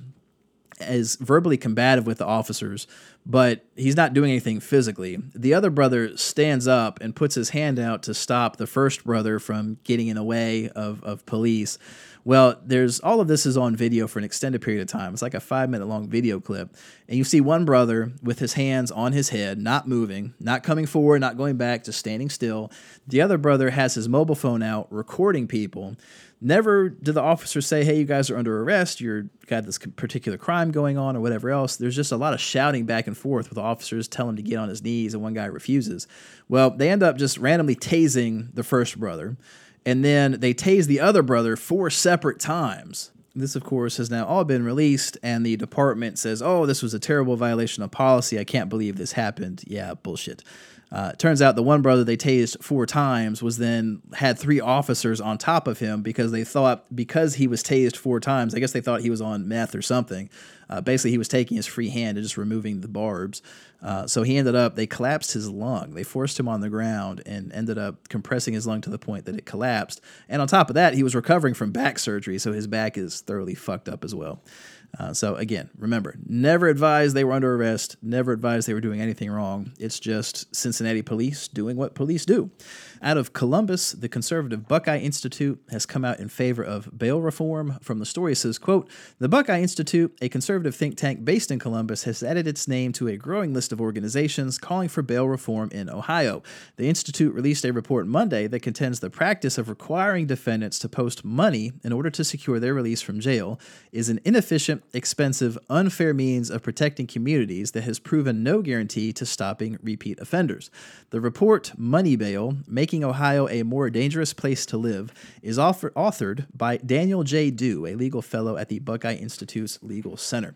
is verbally combative with the officers, but he's not doing anything physically. The other brother stands up and puts his hand out to stop the first brother from getting in the way of, of police. Well, there's all of this is on video for an extended period of time. It's like a five minute long video clip. And you see one brother with his hands on his head, not moving, not coming forward, not going back, just standing still. The other brother has his mobile phone out, recording people. Never do the officers say, "Hey, you guys are under arrest. You're got this particular crime going on, or whatever else." There's just a lot of shouting back and forth with officers telling him to get on his knees, and one guy refuses. Well, they end up just randomly tasing the first brother, and then they tase the other brother four separate times. This, of course, has now all been released, and the department says, "Oh, this was a terrible violation of policy. I can't believe this happened." Yeah, bullshit. Uh, turns out the one brother they tased four times was then had three officers on top of him because they thought because he was tased four times, I guess they thought he was on meth or something. Uh, basically, he was taking his free hand and just removing the barbs. Uh, so he ended up, they collapsed his lung. They forced him on the ground and ended up compressing his lung to the point that it collapsed. And on top of that, he was recovering from back surgery, so his back is thoroughly fucked up as well. Uh, so again, remember, never advised they were under arrest. Never advised they were doing anything wrong. It's just Cincinnati Cincinnati police doing what police do. Out of Columbus, the conservative Buckeye Institute has come out in favor of bail reform. From the story, it says, quote, The Buckeye Institute, a conservative think tank based in Columbus, has added its name to a growing list of organizations calling for bail reform in Ohio. The Institute released a report Monday that contends the practice of requiring defendants to post money in order to secure their release from jail is an inefficient, expensive, unfair means of protecting communities that has proven no guarantee to stopping repeat offenders. The report, Money Bail Making Ohio a More Dangerous Place to Live, is author- authored by Daniel J. Dew, a legal fellow at the Buckeye Institute's Legal Center.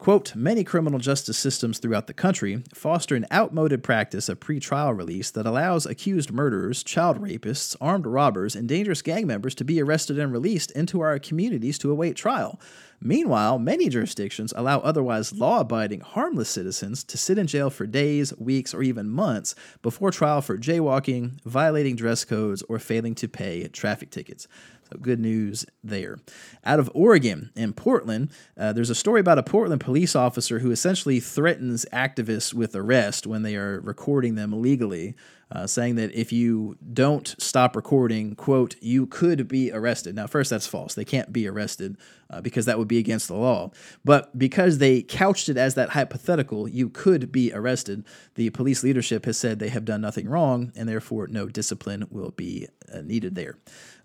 Quote, many criminal justice systems throughout the country foster an outmoded practice of pretrial release that allows accused murderers, child rapists, armed robbers, and dangerous gang members to be arrested and released into our communities to await trial. Meanwhile, many jurisdictions allow otherwise law abiding, harmless citizens to sit in jail for days, weeks, or even months before trial for jaywalking, violating dress codes, or failing to pay traffic tickets. Good news there. Out of Oregon, in Portland, uh, there's a story about a Portland police officer who essentially threatens activists with arrest when they are recording them illegally uh, saying that if you don't stop recording, quote, you could be arrested. Now, first, that's false. They can't be arrested uh, because that would be against the law. But because they couched it as that hypothetical, you could be arrested, the police leadership has said they have done nothing wrong and therefore no discipline will be uh, needed there.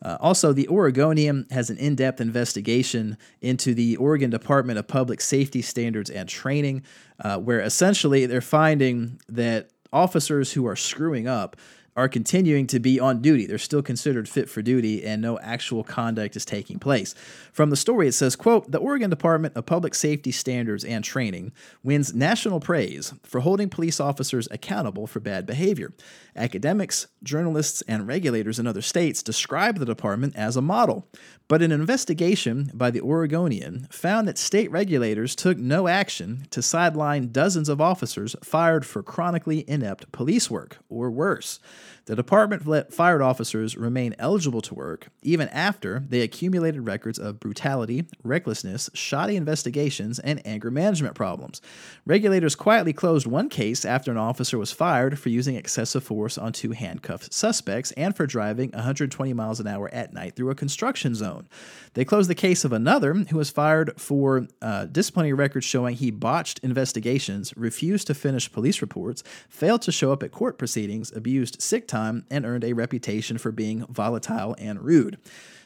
Uh, also, the Oregonian has an in depth investigation into the Oregon Department of Public Safety Standards and Training, uh, where essentially they're finding that officers who are screwing up are continuing to be on duty. They're still considered fit for duty and no actual conduct is taking place. From the story it says, quote, "The Oregon Department of Public Safety Standards and Training wins national praise for holding police officers accountable for bad behavior. Academics, journalists, and regulators in other states describe the department as a model. But an investigation by the Oregonian found that state regulators took no action to sideline dozens of officers fired for chronically inept police work, or worse. The department let fired officers remain eligible to work even after they accumulated records of brutality, recklessness, shoddy investigations, and anger management problems. Regulators quietly closed one case after an officer was fired for using excessive force on two handcuffed suspects and for driving 120 miles an hour at night through a construction zone. They closed the case of another who was fired for uh, disciplinary records showing he botched investigations, refused to finish police reports, failed to show up at court proceedings, abused sick time, and earned a reputation for being volatile and rude.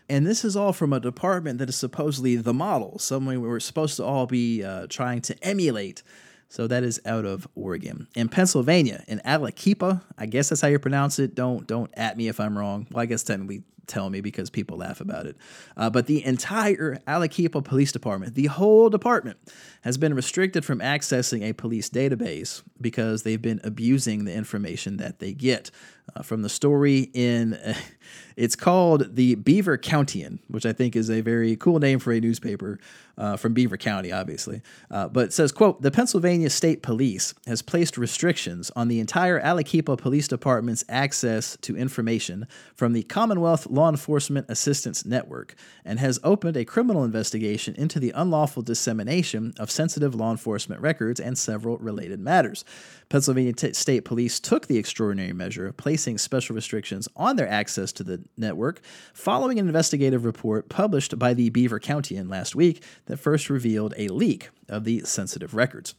And this is all from a department that is supposedly the model, somewhere we're supposed to all be uh, trying to emulate. So that is out of Oregon. In Pennsylvania, in Allakeepa, I guess that's how you pronounce it. Don't don't at me if I'm wrong. Well, I guess technically tell me because people laugh about it. Uh, but the entire Allakeepa Police Department, the whole department, has been restricted from accessing a police database because they've been abusing the information that they get. Uh, from the story in, it's called the Beaver Countian, which I think is a very cool name for a newspaper uh, from Beaver County, obviously. Uh, but it says, quote, the Pennsylvania State Police has placed restrictions on the entire Allakeepa Police Department's access to information from the Commonwealth Law Enforcement Assistance Network and has opened a criminal investigation into the unlawful dissemination of sensitive law enforcement records and several related matters. Pennsylvania t- State Police took the extraordinary measure, of placing special restrictions on their access to the network, following an investigative report published by the Beaver Countian last week that first revealed a leak of the sensitive records.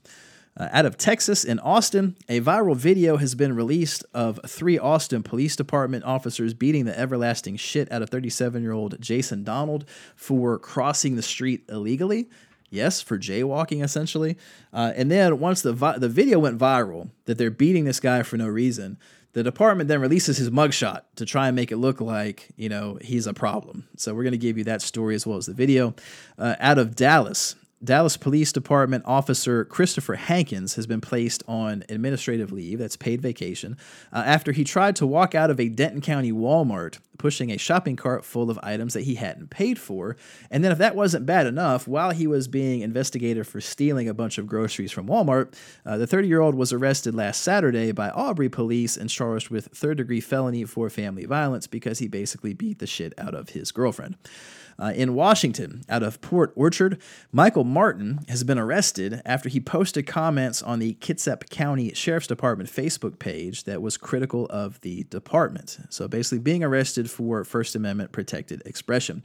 Uh, out of Texas in Austin, a viral video has been released of three Austin Police Department officers beating the everlasting shit out of 37 year old Jason Donald for crossing the street illegally. Yes, for jaywalking essentially. Uh, and then once the vi- the video went viral that they're beating this guy for no reason, the department then releases his mugshot to try and make it look like you know he's a problem. So we're going to give you that story as well as the video. Uh, out of Dallas, Dallas Police Department officer Christopher Hankins has been placed on administrative leave, that's paid vacation, uh, after he tried to walk out of a Denton County Walmart pushing a shopping cart full of items that he hadn't paid for. And then, if that wasn't bad enough, while he was being investigated for stealing a bunch of groceries from Walmart, uh, the 30 year old was arrested last Saturday by Aubrey police and charged with third degree felony for family violence because he basically beat the shit out of his girlfriend. Uh, in Washington, out of Port Orchard, Michael Martin has been arrested after he posted comments on the Kitsap County Sheriff's Department Facebook page that was critical of the department. So basically, being arrested for First Amendment protected expression.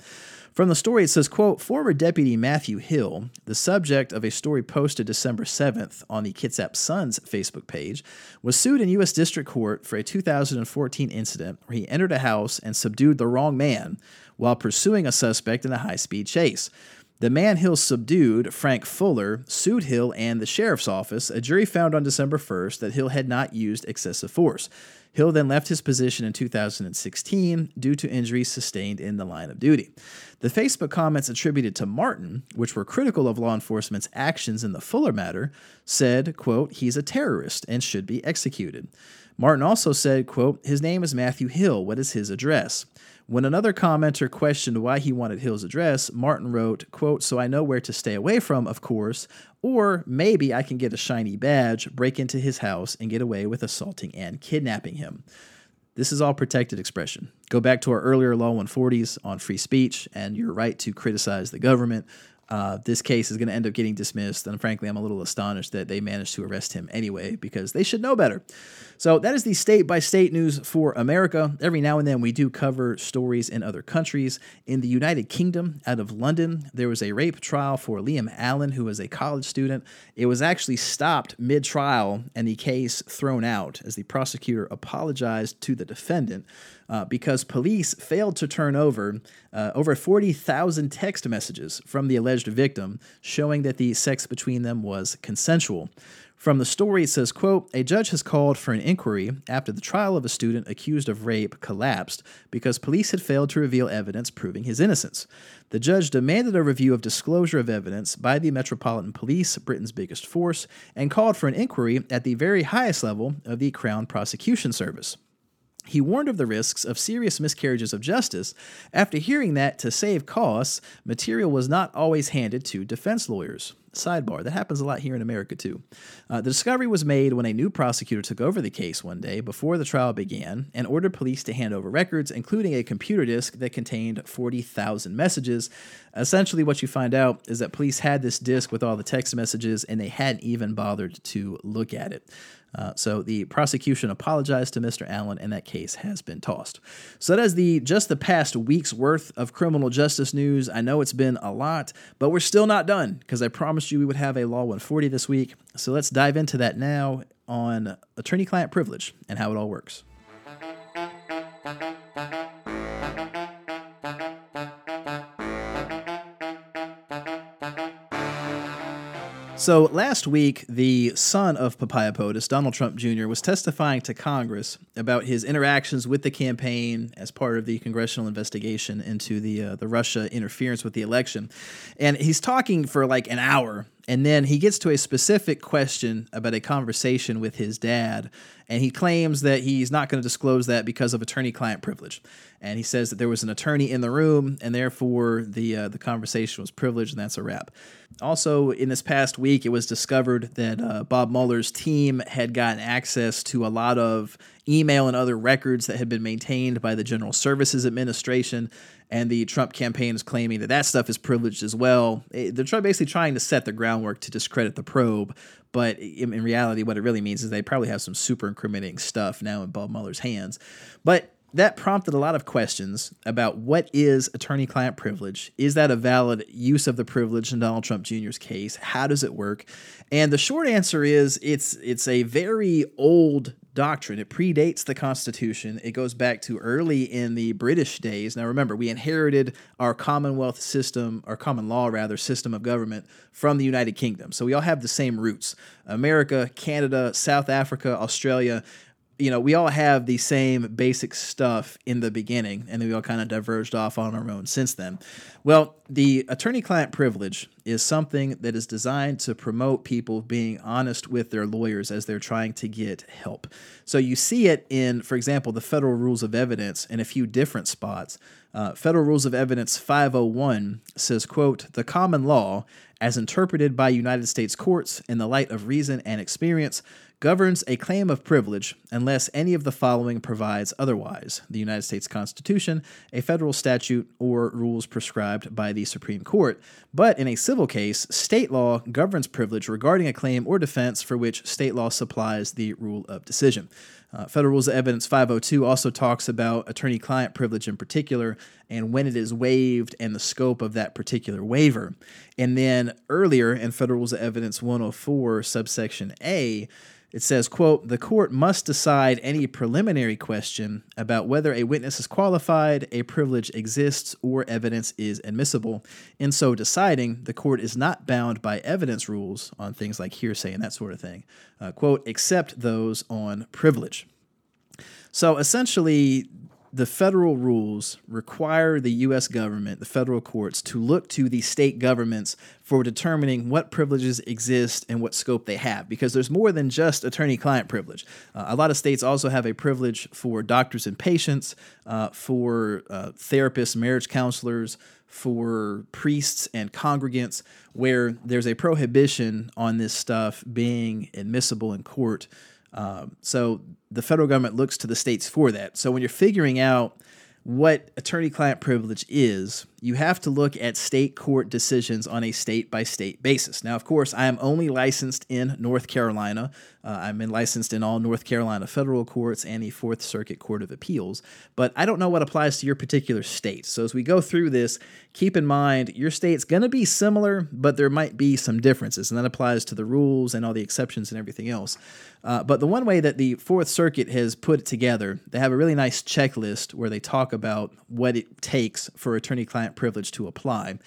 From the story, it says, quote, former Deputy Matthew Hill, the subject of a story posted December 7th on the Kitsap Sun's Facebook page, was sued in U.S. District Court for a 2014 incident where he entered a house and subdued the wrong man while pursuing a suspect in a high speed chase. The man Hill subdued, Frank Fuller, sued Hill and the sheriff's office. A jury found on December 1st that Hill had not used excessive force. Hill then left his position in 2016 due to injuries sustained in the line of duty. The Facebook comments attributed to Martin, which were critical of law enforcement's actions in the Fuller matter, said, quote, he's a terrorist and should be executed. Martin also said, quote, his name is Matthew Hill. What is his address? When another commenter questioned why he wanted Hill's address, Martin wrote, quote, so I know where to stay away from, of course, or maybe I can get a shiny badge, break into his house, and get away with assaulting and kidnapping him. This is all protected expression. Go back to our earlier Law 140s on free speech and your right to criticize the government. Uh, this case is going to end up getting dismissed, and frankly, I'm a little astonished that they managed to arrest him anyway because they should know better. So, that is the state by state news for America. Every now and then, we do cover stories in other countries. In the United Kingdom, out of London, there was a rape trial for Liam Allan, who was a college student. It was actually stopped mid trial and the case thrown out as the prosecutor apologized to the defendant uh, because police failed to turn over uh, over 40,000 text messages from the alleged victim showing that the sex between them was consensual. From the story, it says, quote, a judge has called for an inquiry after the trial of a student accused of rape collapsed because police had failed to reveal evidence proving his innocence. The judge demanded a review of disclosure of evidence by the Metropolitan Police, Britain's biggest force, and called for an inquiry at the very highest level of the Crown Prosecution Service. He warned of the risks of serious miscarriages of justice after hearing that, to save costs, material was not always handed to defense lawyers. Sidebar, that happens a lot here in America too. Uh, the discovery was made when a new prosecutor took over the case one day before the trial began and ordered police to hand over records, including a computer disk that contained 40,000 messages. Essentially, what you find out is that police had this disk with all the text messages and they hadn't even bothered to look at it. Uh, so the prosecution apologized to Mr. Allan, and that case has been tossed. So that is the just the past week's worth of criminal justice news. I know it's been a lot, but we're still not done because I promised you we would have a Law 140 this week. So let's dive into that now on attorney-client privilege and how it all works. So last week, the son of Papaya POTUS, Donald Trump Jr., was testifying to Congress about his interactions with the campaign as part of the congressional investigation into the uh, the Russia interference with the election, and he's talking for like an hour and then he gets to a specific question about a conversation with his dad, and he claims that he's not going to disclose that because of attorney-client privilege. And he says that there was an attorney in the room, and therefore the uh, the conversation was privileged, and that's a wrap. Also, in this past week, it was discovered that uh, Bob Mueller's team had gotten access to a lot of email and other records that had been maintained by the General Services Administration and the Trump campaign is claiming that that stuff is privileged as well. Eh, they're basically trying to set the groundwork to discredit the probe, but in, reality, what it really means is they probably have some super incriminating stuff now in Bob Mueller's hands. But that prompted a lot of questions about what is attorney client privilege? Is that a valid use of the privilege in Donald Trump Jr.'s case? How does it work? And the short answer is it's it's a very old doctrine. It predates the Constitution. It goes back to early in the British days. Now, remember, we inherited our Commonwealth system, our common law, rather, system of government from the United Kingdom. So we all have the same roots America, Canada, South Africa, Australia you know, we all have the same basic stuff in the beginning, and then we all kind of diverged off on our own since then. Well, the attorney client privilege is something that is designed to promote people being honest with their lawyers as they're trying to get help. So you see it in, for example, the federal rules of evidence in a few different spots. Uh, Federal Rules of Evidence 501 says, quote, the common law, as interpreted by United States courts in the light of reason and experience, governs a claim of privilege unless any of the following provides otherwise the United States Constitution, a federal statute, or rules prescribed by the Supreme Court. But in a civil case, state law governs privilege regarding a claim or defense for which state law supplies the rule of decision. Uh, Federal Rules of Evidence 502 also talks about attorney client privilege in particular and when it is waived and the scope of that particular waiver. And then earlier in Federal Rules of Evidence 104, subsection A, it says, quote, the court must decide any preliminary question about whether a witness is qualified, a privilege exists, or evidence is admissible. In so deciding, the court is not bound by evidence rules on things like hearsay and that sort of thing, uh, quote, except those on privilege. So essentially, the federal rules require the U.S. government, the federal courts, to look to the state governments for determining what privileges exist and what scope they have, because there's more than just attorney client privilege. Uh, a lot of states also have a privilege for doctors and patients, uh, for uh, therapists, marriage counselors, for priests and congregants, where there's a prohibition on this stuff being admissible in court. Um, so the federal government looks to the states for that. So when you're figuring out what attorney client privilege is, you have to look at state court decisions on a state by state basis. Now, of course, I am only licensed in North Carolina. Uh, I'm licensed in all North Carolina federal courts and the Fourth Circuit Court of Appeals, but I don't know what applies to your particular state. So, as we go through this, keep in mind your state's going to be similar, but there might be some differences, and that applies to the rules and all the exceptions and everything else. Uh, but the one way that the Fourth Circuit has put it together, they have a really nice checklist where they talk about what it takes for attorney client privilege to apply.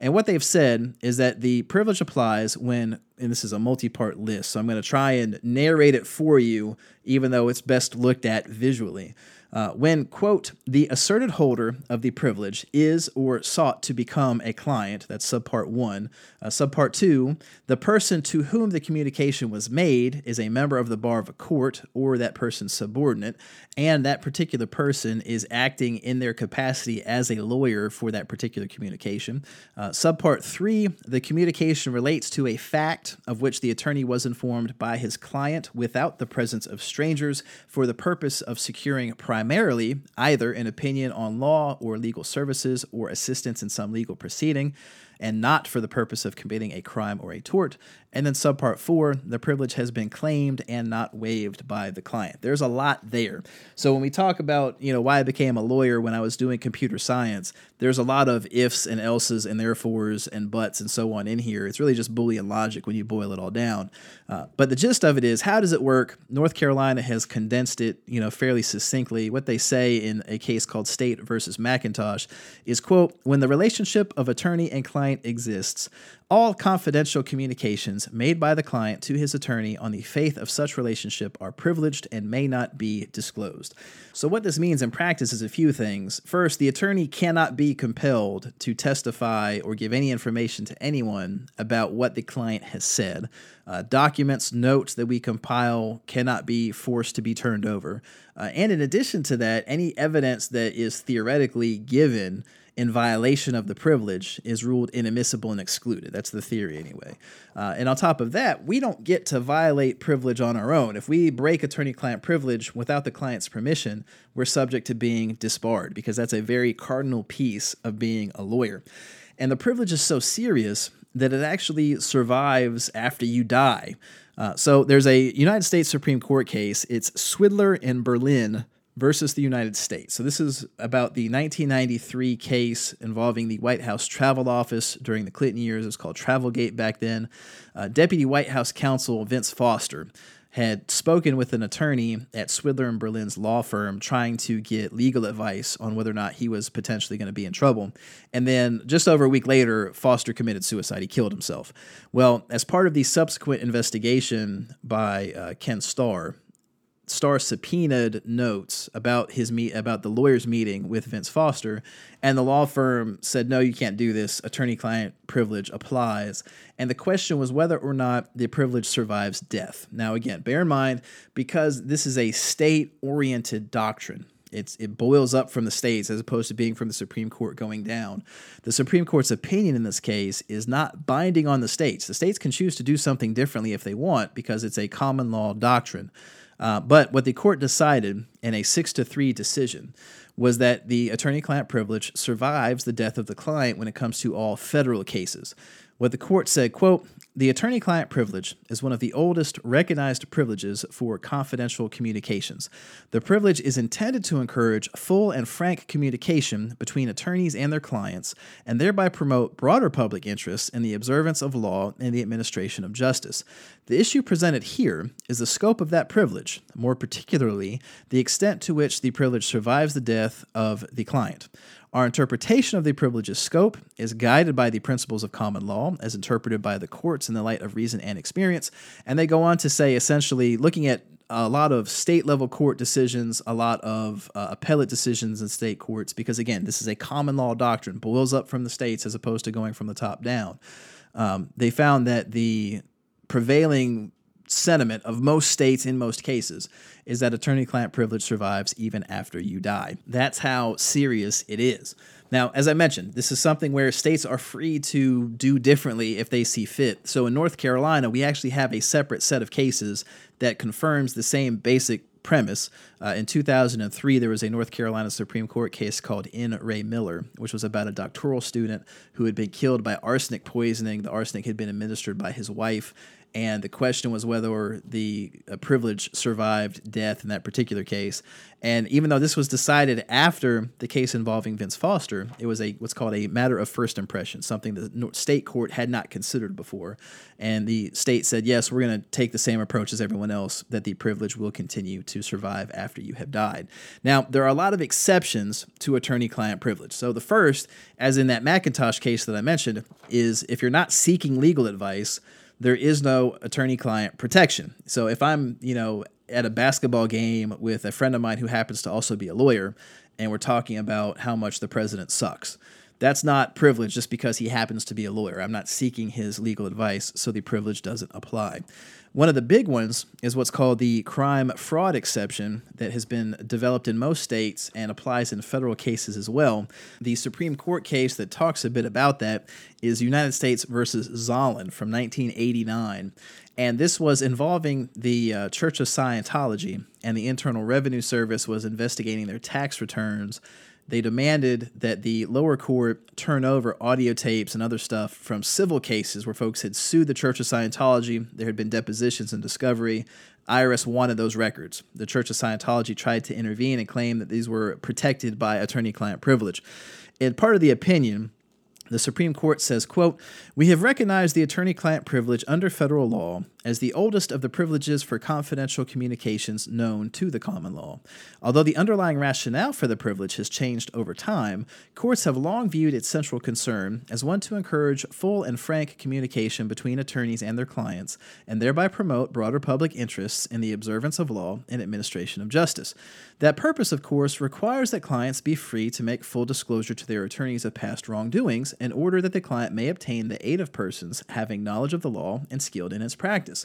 And what they've said is that the privilege applies when, and this is a multi part list, so I'm going to try and narrate it for you, even though it's best looked at visually uh, when, quote, the asserted holder of the privilege is or sought to become a client, that's subpart one. Uh, subpart two, the person to whom the communication was made is a member of the bar of a court or that person's subordinate, and that particular person is acting in their capacity as a lawyer for that particular communication. Uh, subpart three, the communication relates to a fact of which the attorney was informed by his client without the presence of strangers for the purpose of securing private primarily either an opinion on law or legal services or assistance in some legal proceeding, and not for the purpose of committing a crime or a tort. And then subpart four, the privilege has been claimed and not waived by the client. There's a lot there. So when we talk about, you know, why I became a lawyer when I was doing computer science, there's a lot of ifs and elses and therefores and buts and so on in here. It's really just Boolean logic when you boil it all down. Uh, but the gist of it is, how does it work? North Carolina has condensed it, you know, fairly succinctly. What they say in a case called State versus McIntosh is, quote, when the relationship of attorney and client exists, all confidential communications made by the client to his attorney on the faith of such relationship are privileged and may not be disclosed. So, what this means in practice is a few things. First, the attorney cannot be compelled to testify or give any information to anyone about what the client has said. Uh, documents, notes that we compile cannot be forced to be turned over. Uh, and in addition to that, any evidence that is theoretically given in violation of the privilege is ruled inadmissible and excluded. That's the theory, anyway. Uh, and on top of that, we don't get to violate privilege on our own. If we break attorney client privilege without the client's permission, we're subject to being disbarred because that's a very cardinal piece of being a lawyer. And the privilege is so serious that it actually survives after you die. Uh, so there's a United States Supreme Court case. It's Swidler and Berlin versus the United States. So this is about the 1993 case involving the White House Travel Office during the Clinton years. It was called Travelgate back then. Uh, Deputy White House counsel Vince Foster had spoken with an attorney at Swidler and Berlin's law firm trying to get legal advice on whether or not he was potentially going to be in trouble. And then just over a week later, Foster committed suicide. He killed himself. Well, as part of the subsequent investigation by uh, Ken Starr, Starr subpoenaed notes about his meet about the lawyer's meeting with Vince Foster, and the law firm said, "No, you can't do this. Attorney-client privilege applies." And the question was whether or not the privilege survives death. Now, again, bear in mind because this is a state-oriented doctrine It's it boils up from the states as opposed to being from the Supreme Court going down. The Supreme Court's opinion in this case is not binding on the states. The states can choose to do something differently if they want because it's a common law doctrine. Uh, but what the court decided in a six to three decision was that the attorney client privilege survives the death of the client when it comes to all federal cases. What the court said, quote, the attorney client privilege is one of the oldest recognized privileges for confidential communications. The privilege is intended to encourage full and frank communication between attorneys and their clients, and thereby promote broader public interests in the observance of law and the administration of justice. The issue presented here is the scope of that privilege, more particularly, the extent to which the privilege survives the death of the client. Our interpretation of the privilege's scope is guided by the principles of common law as interpreted by the courts in the light of reason and experience. And they go on to say essentially, looking at a lot of state level court decisions, a lot of uh, appellate decisions in state courts, because again, this is a common law doctrine, boils up from the states as opposed to going from the top down. Um, they found that the prevailing sentiment of most states in most cases is that attorney client privilege survives even after you die. That's how serious it is. Now, as I mentioned, this is something where states are free to do differently if they see fit. So in North Carolina, we actually have a separate set of cases that confirms the same basic premise. Uh, in 2003, there was a North Carolina Supreme Court case called In re Miller, which was about a doctoral student who had been killed by arsenic poisoning. The arsenic had been administered by his wife, and the question was whether the uh, privilege survived death in that particular case. And even though this was decided after the case involving Vince Foster, it was a what's called a matter of first impression, something the state court had not considered before. And the state said, yes, we're going to take the same approach as everyone else, that the privilege will continue to survive after you have died. Now, there are a lot of exceptions to attorney-client privilege. So the first, as in that McIntosh case that I mentioned, is if you're not seeking legal advice there is no attorney client protection. So if I'm, you know, at a basketball game with a friend of mine who happens to also be a lawyer and we're talking about how much the president sucks. That's not privilege just because he happens to be a lawyer. I'm not seeking his legal advice, so the privilege doesn't apply. One of the big ones is what's called the crime fraud exception that has been developed in most states and applies in federal cases as well. The Supreme Court case that talks a bit about that is United States versus Zolin from 1989. And this was involving the uh, Church of Scientology, and the Internal Revenue Service was investigating their tax returns they demanded that the lower court turn over audio tapes and other stuff from civil cases where folks had sued the Church of Scientology. There had been depositions and discovery. IRS wanted those records. The Church of Scientology tried to intervene and claim that these were protected by attorney client privilege. And part of the opinion, the Supreme Court says, quote, We have recognized the attorney client privilege under federal law as the oldest of the privileges for confidential communications known to the common law. Although the underlying rationale for the privilege has changed over time, courts have long viewed its central concern as one to encourage full and frank communication between attorneys and their clients, and thereby promote broader public interests in the observance of law and administration of justice. That purpose, of course, requires that clients be free to make full disclosure to their attorneys of past wrongdoings in order that the client may obtain the aid of persons having knowledge of the law and skilled in its practice.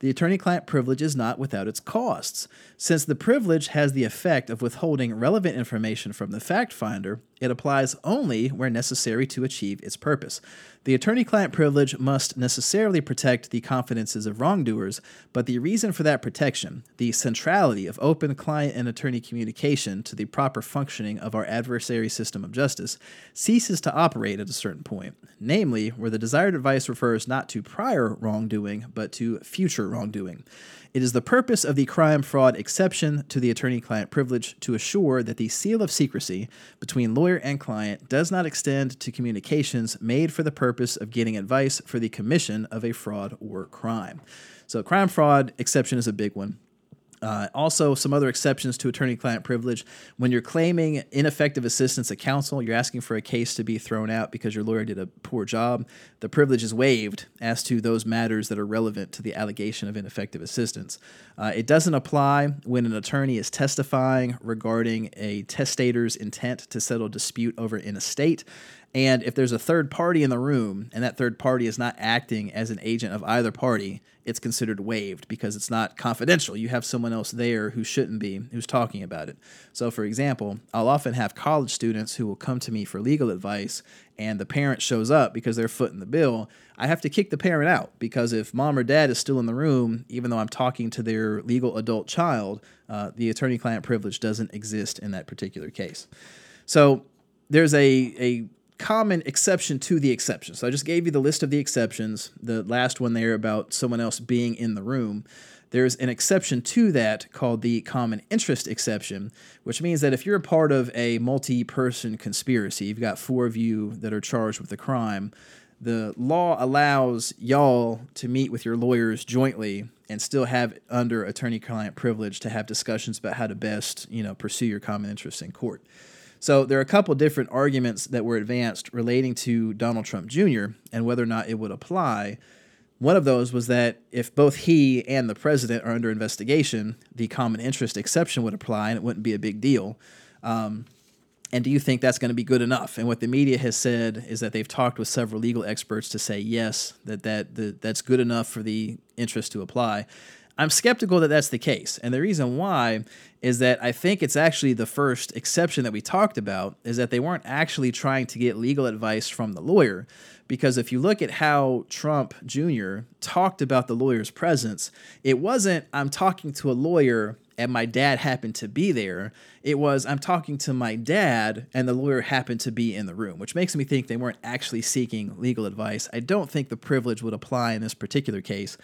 The attorney client privilege is not without its costs. Since the privilege has the effect of withholding relevant information from the fact finder, it applies only where necessary to achieve its purpose. The attorney client privilege must necessarily protect the confidences of wrongdoers, but the reason for that protection, the centrality of open client and attorney communication to the proper functioning of our adversary system of justice, ceases to operate at a certain point, namely, where the desired advice refers not to prior wrongdoing, but to future wrongdoing. It is the purpose of the crime fraud exception to the attorney client privilege to assure that the seal of secrecy between lawyer and client does not extend to communications made for the purpose of getting advice for the commission of a fraud or crime. So, crime fraud exception is a big one. Uh, also, some other exceptions to attorney client privilege. When you're claiming ineffective assistance at counsel, you're asking for a case to be thrown out because your lawyer did a poor job. The privilege is waived as to those matters that are relevant to the allegation of ineffective assistance. Uh, it doesn't apply when an attorney is testifying regarding a testator's intent to settle dispute over an estate And if there's a third party in the room and that third party is not acting as an agent of either party, it's considered waived because it's not confidential. You have someone else there who shouldn't be, who's talking about it. So, for example, I'll often have college students who will come to me for legal advice, and the parent shows up because they're footing the bill. I have to kick the parent out because if mom or dad is still in the room, even though I'm talking to their legal adult child, uh, the attorney client privilege doesn't exist in that particular case. So, there's a, a common exception to the exception. So I just gave you the list of the exceptions. The last one there about someone else being in the room. There's an exception to that called the common interest exception, which means that if you're a part of a multi person conspiracy, you've got four of you that are charged with a crime, the law allows y'all to meet with your lawyers jointly and still have under attorney client privilege to have discussions about how to best, you know, pursue your common interest in court. So there are a couple different arguments that were advanced relating to Donald Trump Jr. and whether or not it would apply. One of those was that if both he and the president are under investigation, the common interest exception would apply and it wouldn't be a big deal. Um, and do you think that's going to be good enough? And what the media has said is that they've talked with several legal experts to say yes, that that, that that's good enough for the interest to apply. I'm skeptical that that's the case. And the reason why is that I think it's actually the first exception that we talked about is that they weren't actually trying to get legal advice from the lawyer. Because if you look at how Trump Jr. talked about the lawyer's presence, it wasn't, I'm talking to a lawyer and my dad happened to be there. It was, I'm talking to my dad and the lawyer happened to be in the room, which makes me think they weren't actually seeking legal advice. I don't think the privilege would apply in this particular case.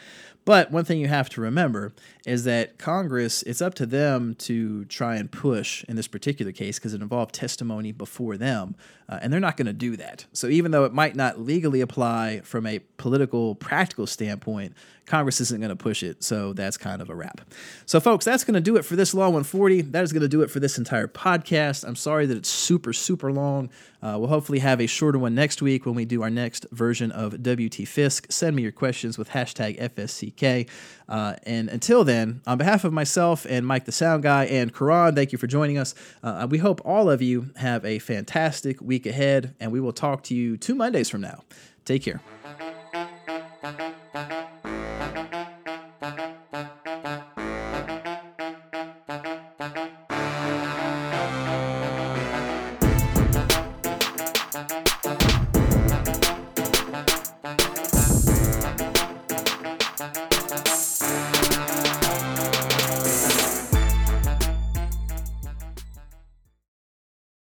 But one thing you have to remember is that Congress, it's up to them to try and push in this particular case because it involved testimony before them, uh, and they're not going to do that. So even though it might not legally apply from a political, practical standpoint, Congress isn't going to push it. So that's kind of a wrap. So, folks, that's going to do it for this Law 140. That is going to do it for this entire podcast. I'm sorry that it's super, super long. Uh, we'll hopefully have a shorter one next week when we do our next version of WT Fisk. Send me your questions with hashtag FSCK. Uh, and until then, on behalf of myself and Mike the Sound Guy and Karan, thank you for joining us. Uh, we hope all of you have a fantastic week ahead, and we will talk to you two Mondays from now. Take care.